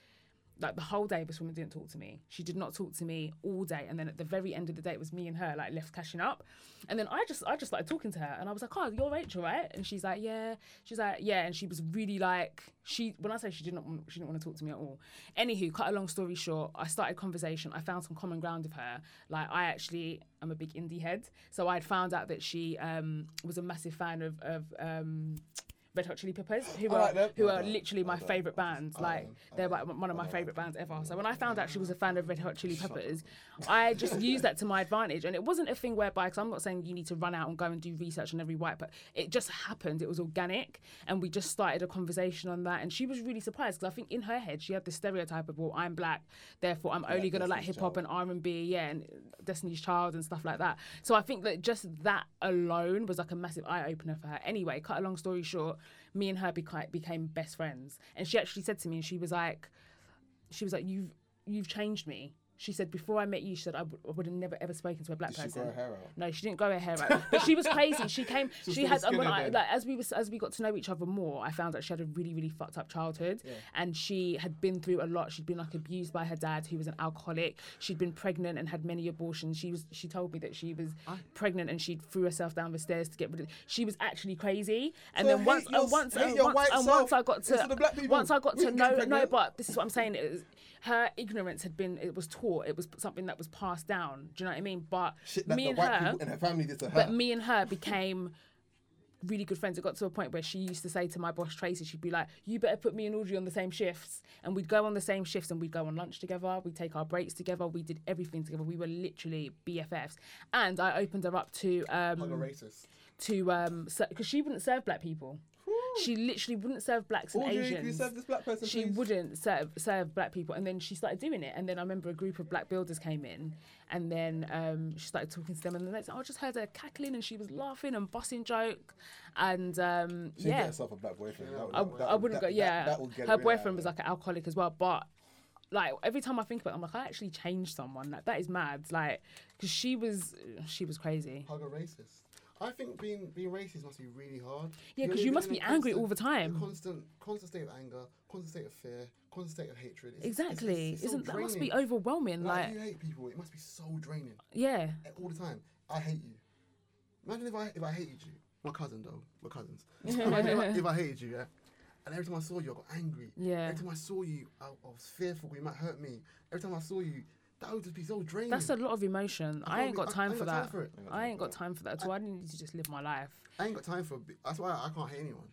like the whole day this woman didn't talk to me. She did not talk to me all day. And then at the very end of the day it was me and her like left cashing up. And then i just i just started talking to her and i was like oh you're rachel right? And she's like yeah. She's like yeah. And she was really like she when i say she didn't want, she didn't want to talk to me at all. Anywho cut a long story short i started conversation. I found some common ground with her. Like i actually am a big indie head. So i'd found out that she um was a massive fan of of um Red Hot Chili Peppers, who I are like who I are like them. literally my favorite bands. Like they're like one of my favorite bands ever. So when I found out she was a fan of Red Hot Chili Peppers, I just used that to my advantage. And it wasn't a thing whereby, because I'm not saying you need to run out and go and do research on every white, but it just happened. It was organic, and we just started a conversation on that. And she was really surprised because I think in her head she had this stereotype of, well, I'm black, therefore I'm only gonna like hip hop and R and B, yeah, and Destiny's Child and stuff like that. So I think that just that alone was like a massive eye opener for her. Anyway, cut a long story short, me and her beca- became best friends, and she actually said to me, and she was like, she was like, you've you've changed me. She said, before I met you, she said, I w- I would have never ever spoken to a black Did she person. grow her hair out? No, she didn't grow her hair out, but she was crazy. She came. She was she had. And when I, like, as we was as we got to know each other more, I found out she had a really really fucked up childhood, and she had been through a lot. She'd been like abused by her dad, who was an alcoholic. She'd been pregnant and had many abortions. She was. She told me that she was pregnant and she threw herself down the stairs to get rid of. She was actually crazy. And So then once uh, your- and once hate uh, and once, uh, and once I got to once I got to know no, but this is what I'm saying is her ignorance had been it was It was something that was passed down. Do you know what I mean? But Shit me and her, in her family did to her. but me and her became really good friends. It got to a point where she used to say to my boss Tracy, she'd be like, "You better put me and Audrey on the same shifts," and we'd go on the same shifts and we'd go on lunch together. We'd take our breaks together. We did everything together. We were literally BFFs. And I opened her up to Like a um, racist. To um because she wouldn't serve black people. She literally wouldn't serve blacks and Audrey, Asians. serve this black person, she please? wouldn't serve serve black people, and then she started doing it. And then I remember a group of black builders came in, and then um, she started talking to them, and then I just heard her cackling, and she was laughing and bossing joke, and um, She yeah, get herself a black boyfriend. That would- I, that I would- wouldn't that- go. Yeah, That, that would get her boyfriend was like an alcoholic as well, but. Like every time I think about, it, I'm like, I actually changed someone. Like that is mad. Like, because she was, she was crazy. Hug a racist. I think being being racist must be really hard. Yeah, You're 'cause you must be angry constant- all the time. Constant, constant state of anger, constant state of fear, constant state of hatred. It's- it's- Exactly. it's so Isn't that must be overwhelming? Like, Like, you hate people, it must be so draining yeah, all the time. I hate you. Imagine if I if I hated you. My cousin though, we're cousins. If, I, if I hated you, yeah. And every time I saw you, I got angry. Yeah. Every time I saw you, I, I was fearful you might hurt me. Every time I saw you, that would just be so draining. that's a lot of emotion. I, can't ain't be- got I- I time for got time that. for it. I ain't got time for that at all. I need to just live my life. I ain't got time for. bi- That's why I can't hate anyone.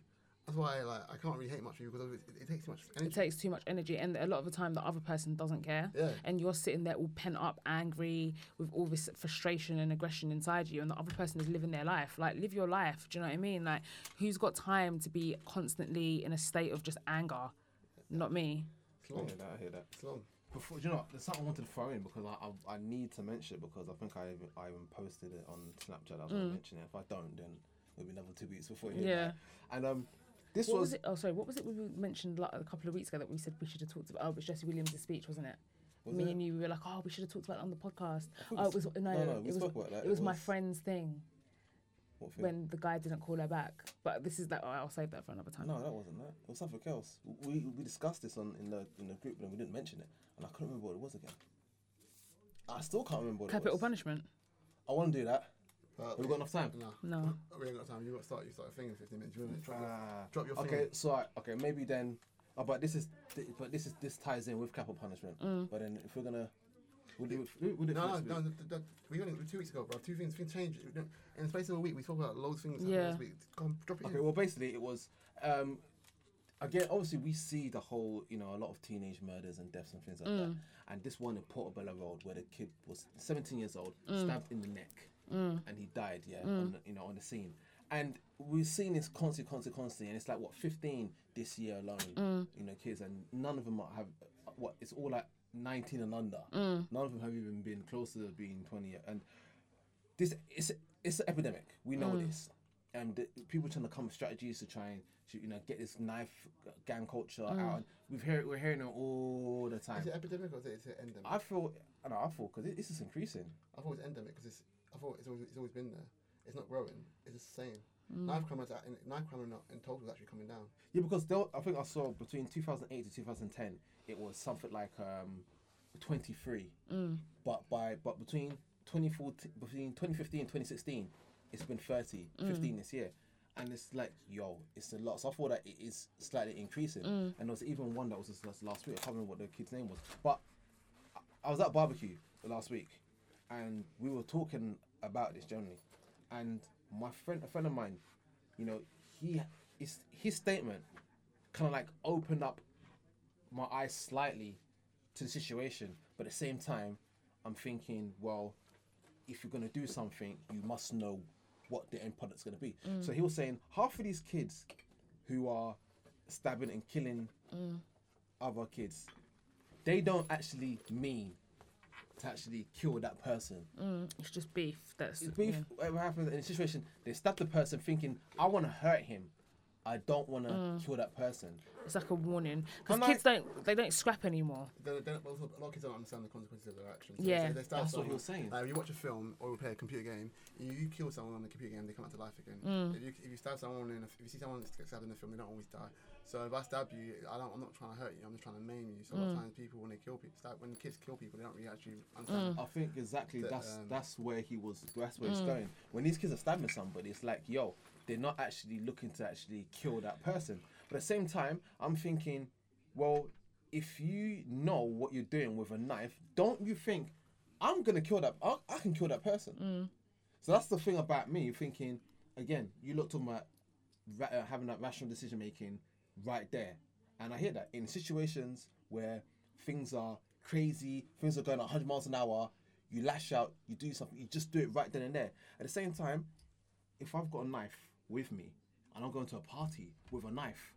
That's why like I can't really hate much people because it, it takes too much energy. It takes too much energy, and a lot of the time, the other person doesn't care. Yeah. And you're sitting there all pent up, angry, with all this frustration and aggression inside you, and the other person is living their life. Like, live your life. Do you know what I mean? Like, who's got time to be constantly in a state of just anger? Not me. It's I long. hear that. I hear that. It's long. Before, do you know, there's something I wanted to throw in because I, I, I need to mention it because I think I even, I even posted it on Snapchat. I was going to mention it. If I don't, then it'll be another two weeks before you Mm. Yeah. And um, this What was, was it? Oh, sorry. What was it we mentioned like, a couple of weeks ago that we said we should have talked about? Oh, it was Jesse Williams' speech, wasn't it? Was Me it? and you we were like, oh, we should have talked about it on the podcast. Oh, it was no, no, no, we it was spoke about that. it It was my friend's thing what thing? when the guy didn't call her back. But this is that. Oh, I'll save that for another time. No, that wasn't that. It was something else. We we discussed this on in the in the group and we didn't mention it, and I couldn't remember what it was again. I still can't remember what Capital it was. punishment. I want to do that. But Have we got enough time? No. No. We ain't got time. You got to start. You start a thing in 15 minutes. You want to drop, your, Ah, drop your okay, thing. so I, okay, maybe then. Oh, but this is, thi- but this is this ties in with capital punishment. Mm. But then if we're gonna, we'll do it. We'll do it No, no, next no. week. th- th- We only two weeks ago, bro. Two things, things changed. In the space of a week, we talked about loads of things. happening Yeah. This week. Go drop it Okay, in. well, basically, it was. Um, again, obviously, we see the whole, you know, a lot of teenage murders and deaths and things like that. Mm. And this one in Portobello Road, where the kid was 17 years old, mm. stabbed in the neck, mm. and he died. Yeah, on the, you know, on the scene. And we've seen this constantly, constantly, constantly, and it's like what 15 this year alone. You know, kids, and none of them have what. It's all like 19 and under. Mm. None of them have even been close to being 20 yet. And this it's it's an epidemic. We know mm. this, and the, people trying to come with strategies to try and to, you know get this knife gang culture mm. out. And we've heard we're hearing it all the time. Is it epidemic or is it, is it endemic? I feel I know I feel because this is increasing. I thought it's was endemic because it's. I thought it's always, it's always been there. It's not growing. It's the same. Mm. Knife crime in, knife crime in, in total is actually coming down. Yeah, because there, I think I saw between 2008 to 2010, it was something like um, 23. Mm. But by but between 2014, between 2015 and 2016, it's been 30, mm. 15 this year. And it's like, yo, it's a lot. So I thought that it is slightly increasing. And there was even one that was just last- week. I can't remember what the kid's name was. But I- I was at barbecue last week, and we were talking about this generally. And my friend, a friend of mine, you know, he is his statement kind of like opened up my eyes slightly to the situation, but at the same time, I'm thinking, well, if you're gonna do something, you must know what the end product's gonna be. So he was saying half of these kids who are stabbing and killing mm. other kids, they don't actually mean to actually kill that person. It's just beef. That's It's beef. yeah. What happens in a situation? They stab the person thinking, "I want to hurt him. I don't want to kill that person." It's like a warning because I'm like- kids don't they don't scrap anymore. They, they, don't- also, a lot of kids don't understand the consequences of their actions. So Yeah. they, they stab That's what he someone. was saying. Like, if you watch a film or you play a computer game, you, you kill someone on the computer game, they come back to life again. Mm. If, you, if you stab someone in, a, if you see someone get stabbed in the film, they don't always die. So if I stab you, I don't, I'm not trying to hurt you. I'm just trying to maim you. So a lot of Mm. times people, when they kill people, stab, when kids kill people, they don't really actually understand. I think exactly That, that's um, that's where he was. That's where Mm. he's going. When these kids are stabbing somebody, it's like, yo, they're not actually looking to actually kill that person. But at the same time, I'm thinking, well, if you know what you're doing with a knife, don't you think I'm gonna kill that? I, I can kill that person. So that's the thing about me thinking. Again, you look talking about ra- uh, having that rational decision making right there, and I hear that in situations where things are crazy, things are going 100 miles an hour. You lash out, you do something, you just do it right then and there. At the same time, if I've got a knife with me and I'm going to a party with a knife,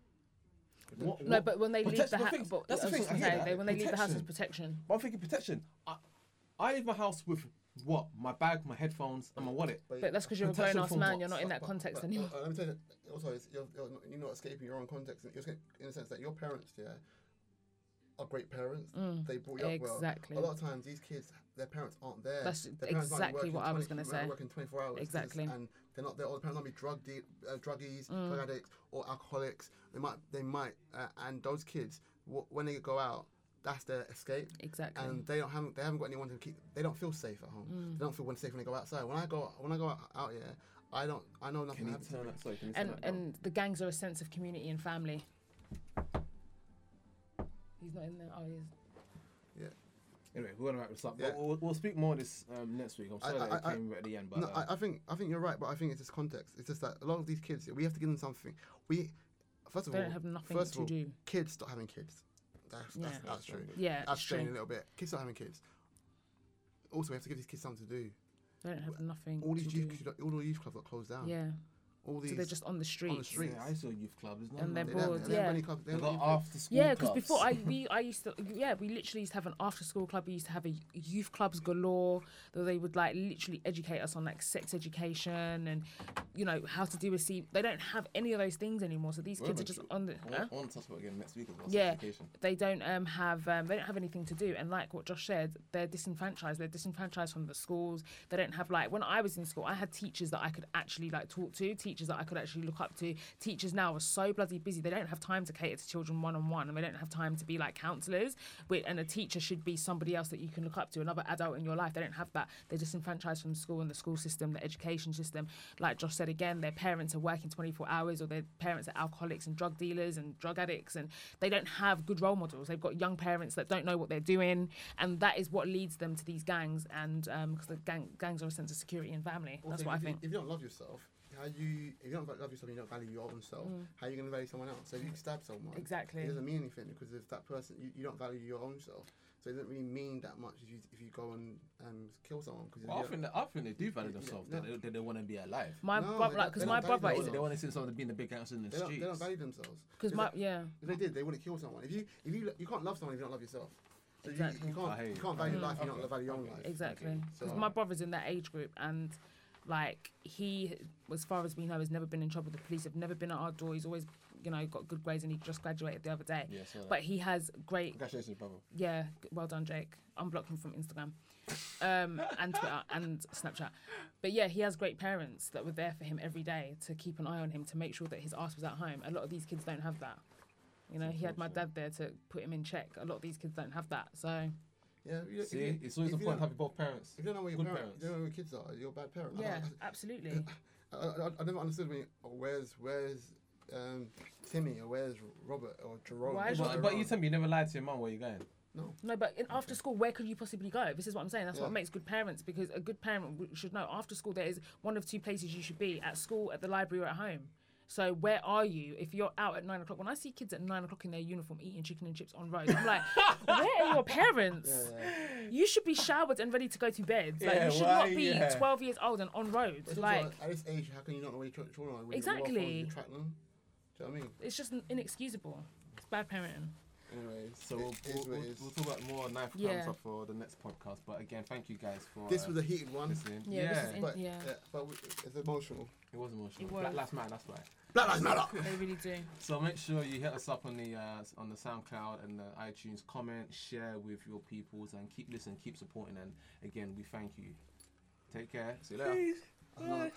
what- No, what- but when they leave the house, things- but that's the thing. just I gonna hear say, that. they, when they leave the house, it's Protection. protection. But I'm thinking protection. I, I leave my house with what? My bag, my headphones, and my wallet. But that's because you're a Protection grown ass man. what? You're not in that But- context but, anymore. uh, let me tell you, also, it's, you're, you're, not, you're not escaping your own context. You're in the sense that your parents, yeah, are great parents. they brought you up well. Mm, exactly. A lot of times, these kids, their parents aren't there. That's Their parents might be exactly working what I was gonna might be say. Working 24 hours. Exactly. And they're not there. Or the parents might be drug de- uh, druggies, Mm. drug addicts, or alcoholics. They might, they might, uh, and those kids, w- when they go out, that's their escape. Exactly. Mm. And they don't have, they haven't got anyone to keep. They don't feel safe at home. They don't feel when safe when they go outside. When I go, when I go out, out here, I don't, I know nothing Can you turn me. that? Sorry, can you turn and that and the gangs are a sense of community and family. He's not in there. Oh, he is. Yeah. Anyway, we're gonna wrap this up. Yeah. We'll, we'll, we'll speak more of this um, next week. I'm sorry I- that it I- came right at the end, but No, uh, I, I think I think you're right, but I think it's just context. It's just that a lot of these kids, we have to give them something. We first of They all, don't have nothing first to of all, do. Kids stop having kids. That's that's, Yeah. that's true. Yeah, That's straining a little bit. Kids stop having kids. Also, we have to give these kids something to do. They don't have nothing All these youth, all the youth clubs got closed down. Yeah. All these So they're just on the streets. street. yeah, I saw a youth club. There's no And they're they bored, they don't have yeah. any clubs, they They don't got after school. Yeah, because before I we I used to yeah we literally used to have an after school club. We used to have a youth clubs galore. That they would like literally educate us on like sex education and you know how to do a C. They don't have any of those things anymore. So these kids are just on the. I huh? want, I want to talk about again next week as well. Yeah, education. they don't um, have um, they don't have anything to do, and like what Josh said, they're disenfranchised. They're disenfranchised from the schools. They don't have like when I was in school, I had teachers that I could actually like talk to, teachers that I could actually look up to. Teachers now are so bloody busy; they don't have time to cater to children one on one, and they don't have time to be like counsellors. And a teacher should be somebody else that you can look up to, another adult in your life. They don't have that. They're disenfranchised from school and the school system, the education system. Like Josh said again, their parents are working 24 hours, or their parents are alcoholics and drug dealers and drug addicts, and they don't have good role models. They've got young parents that don't know what they're doing, and that is what leads them to these gangs. And um, because the gang, gangs are a sense of security and family. That's Also, what I think. If you don't love yourself, how you if you don't love yourself, you don't value your own self. How are you going to value someone else? So if you stab someone, Mm. Exactly. it doesn't mean anything because if that person you, you don't value your own self, so it doesn't really mean that much if you if you go and um, kill someone. Because Well, I think that, I think they do value themselves. no. They, they, they want to be alive. My No, brother, they like, because my brother They, is. they want to see someone being the big gangsters in the they don't, they don't value themselves. Because my yeah. If they did, they wouldn't kill someone. If you if you you can't love someone if you don't love yourself. So you- Exactly. you, I can't hear you you. can't value Mm. life if you Okay. don't value your own life. Exactly. So- Because my brother's in that age group, and like he, as far as we know, has never been in trouble with the police. Have never been at our door. He's always, you know, got good grades, and he just graduated the other day. Yeah. But he has great. Congratulations, brother. Yeah, well done, Jake. Unblock him from Instagram, um, and Twitter and Snapchat. But yeah, he has great parents that were there for him every day to keep an eye on him to make sure that his ass was at home. A lot of these kids don't have that. You know, he had my dad there to put him in check. A lot of these kids don't have that. So Yeah, you, if See, you- it's always if the you point having both parents. If you don't know where your parents, parents. you don't know where your kids are, you're a bad parent. Yeah, don't- absolutely. I, I, I never understood when you, oh, where's where's um, Timmy or where's Robert or Jerome. Why is But, but you Jerome? tell me you never lied to your mum where you're going. no. No, but in, after school, where could you possibly go? This is what I'm saying. That's what makes good parents because a good parent should know after school there is one of two places you should be at school, at the library, or at home. So where are you if you're out at nine o'clock? When I see kids at nine o'clock in their uniform eating chicken and chips on road, I'm like, where are your parents? You should be showered and ready to go to bed. Like Yeah, you should why- not be yeah. 12 years old and on road. It's Like at this age, how can you not know where your ch- children are? When you- Exactly. Your phones, you track them. Do you know what I mean? it's just inexcusable. It's bad parenting. Anyways, So we'll, we'll, we'll, we'll talk about more knife Yeah. yeah. for the next podcast. But again, thank you guys for This uh, was a heated one, listening. Yeah, Yeah, in- but yeah. but we- it's emotional. it was emotional. It Black. Lives Matter, that's why. Black Lives Matter. They really do. So make sure you hit us up on the uh, on the SoundCloud and the iTunes. Comment, share with your peoples, and keep listening, keep supporting. And again, we thank you. Take care. See you later.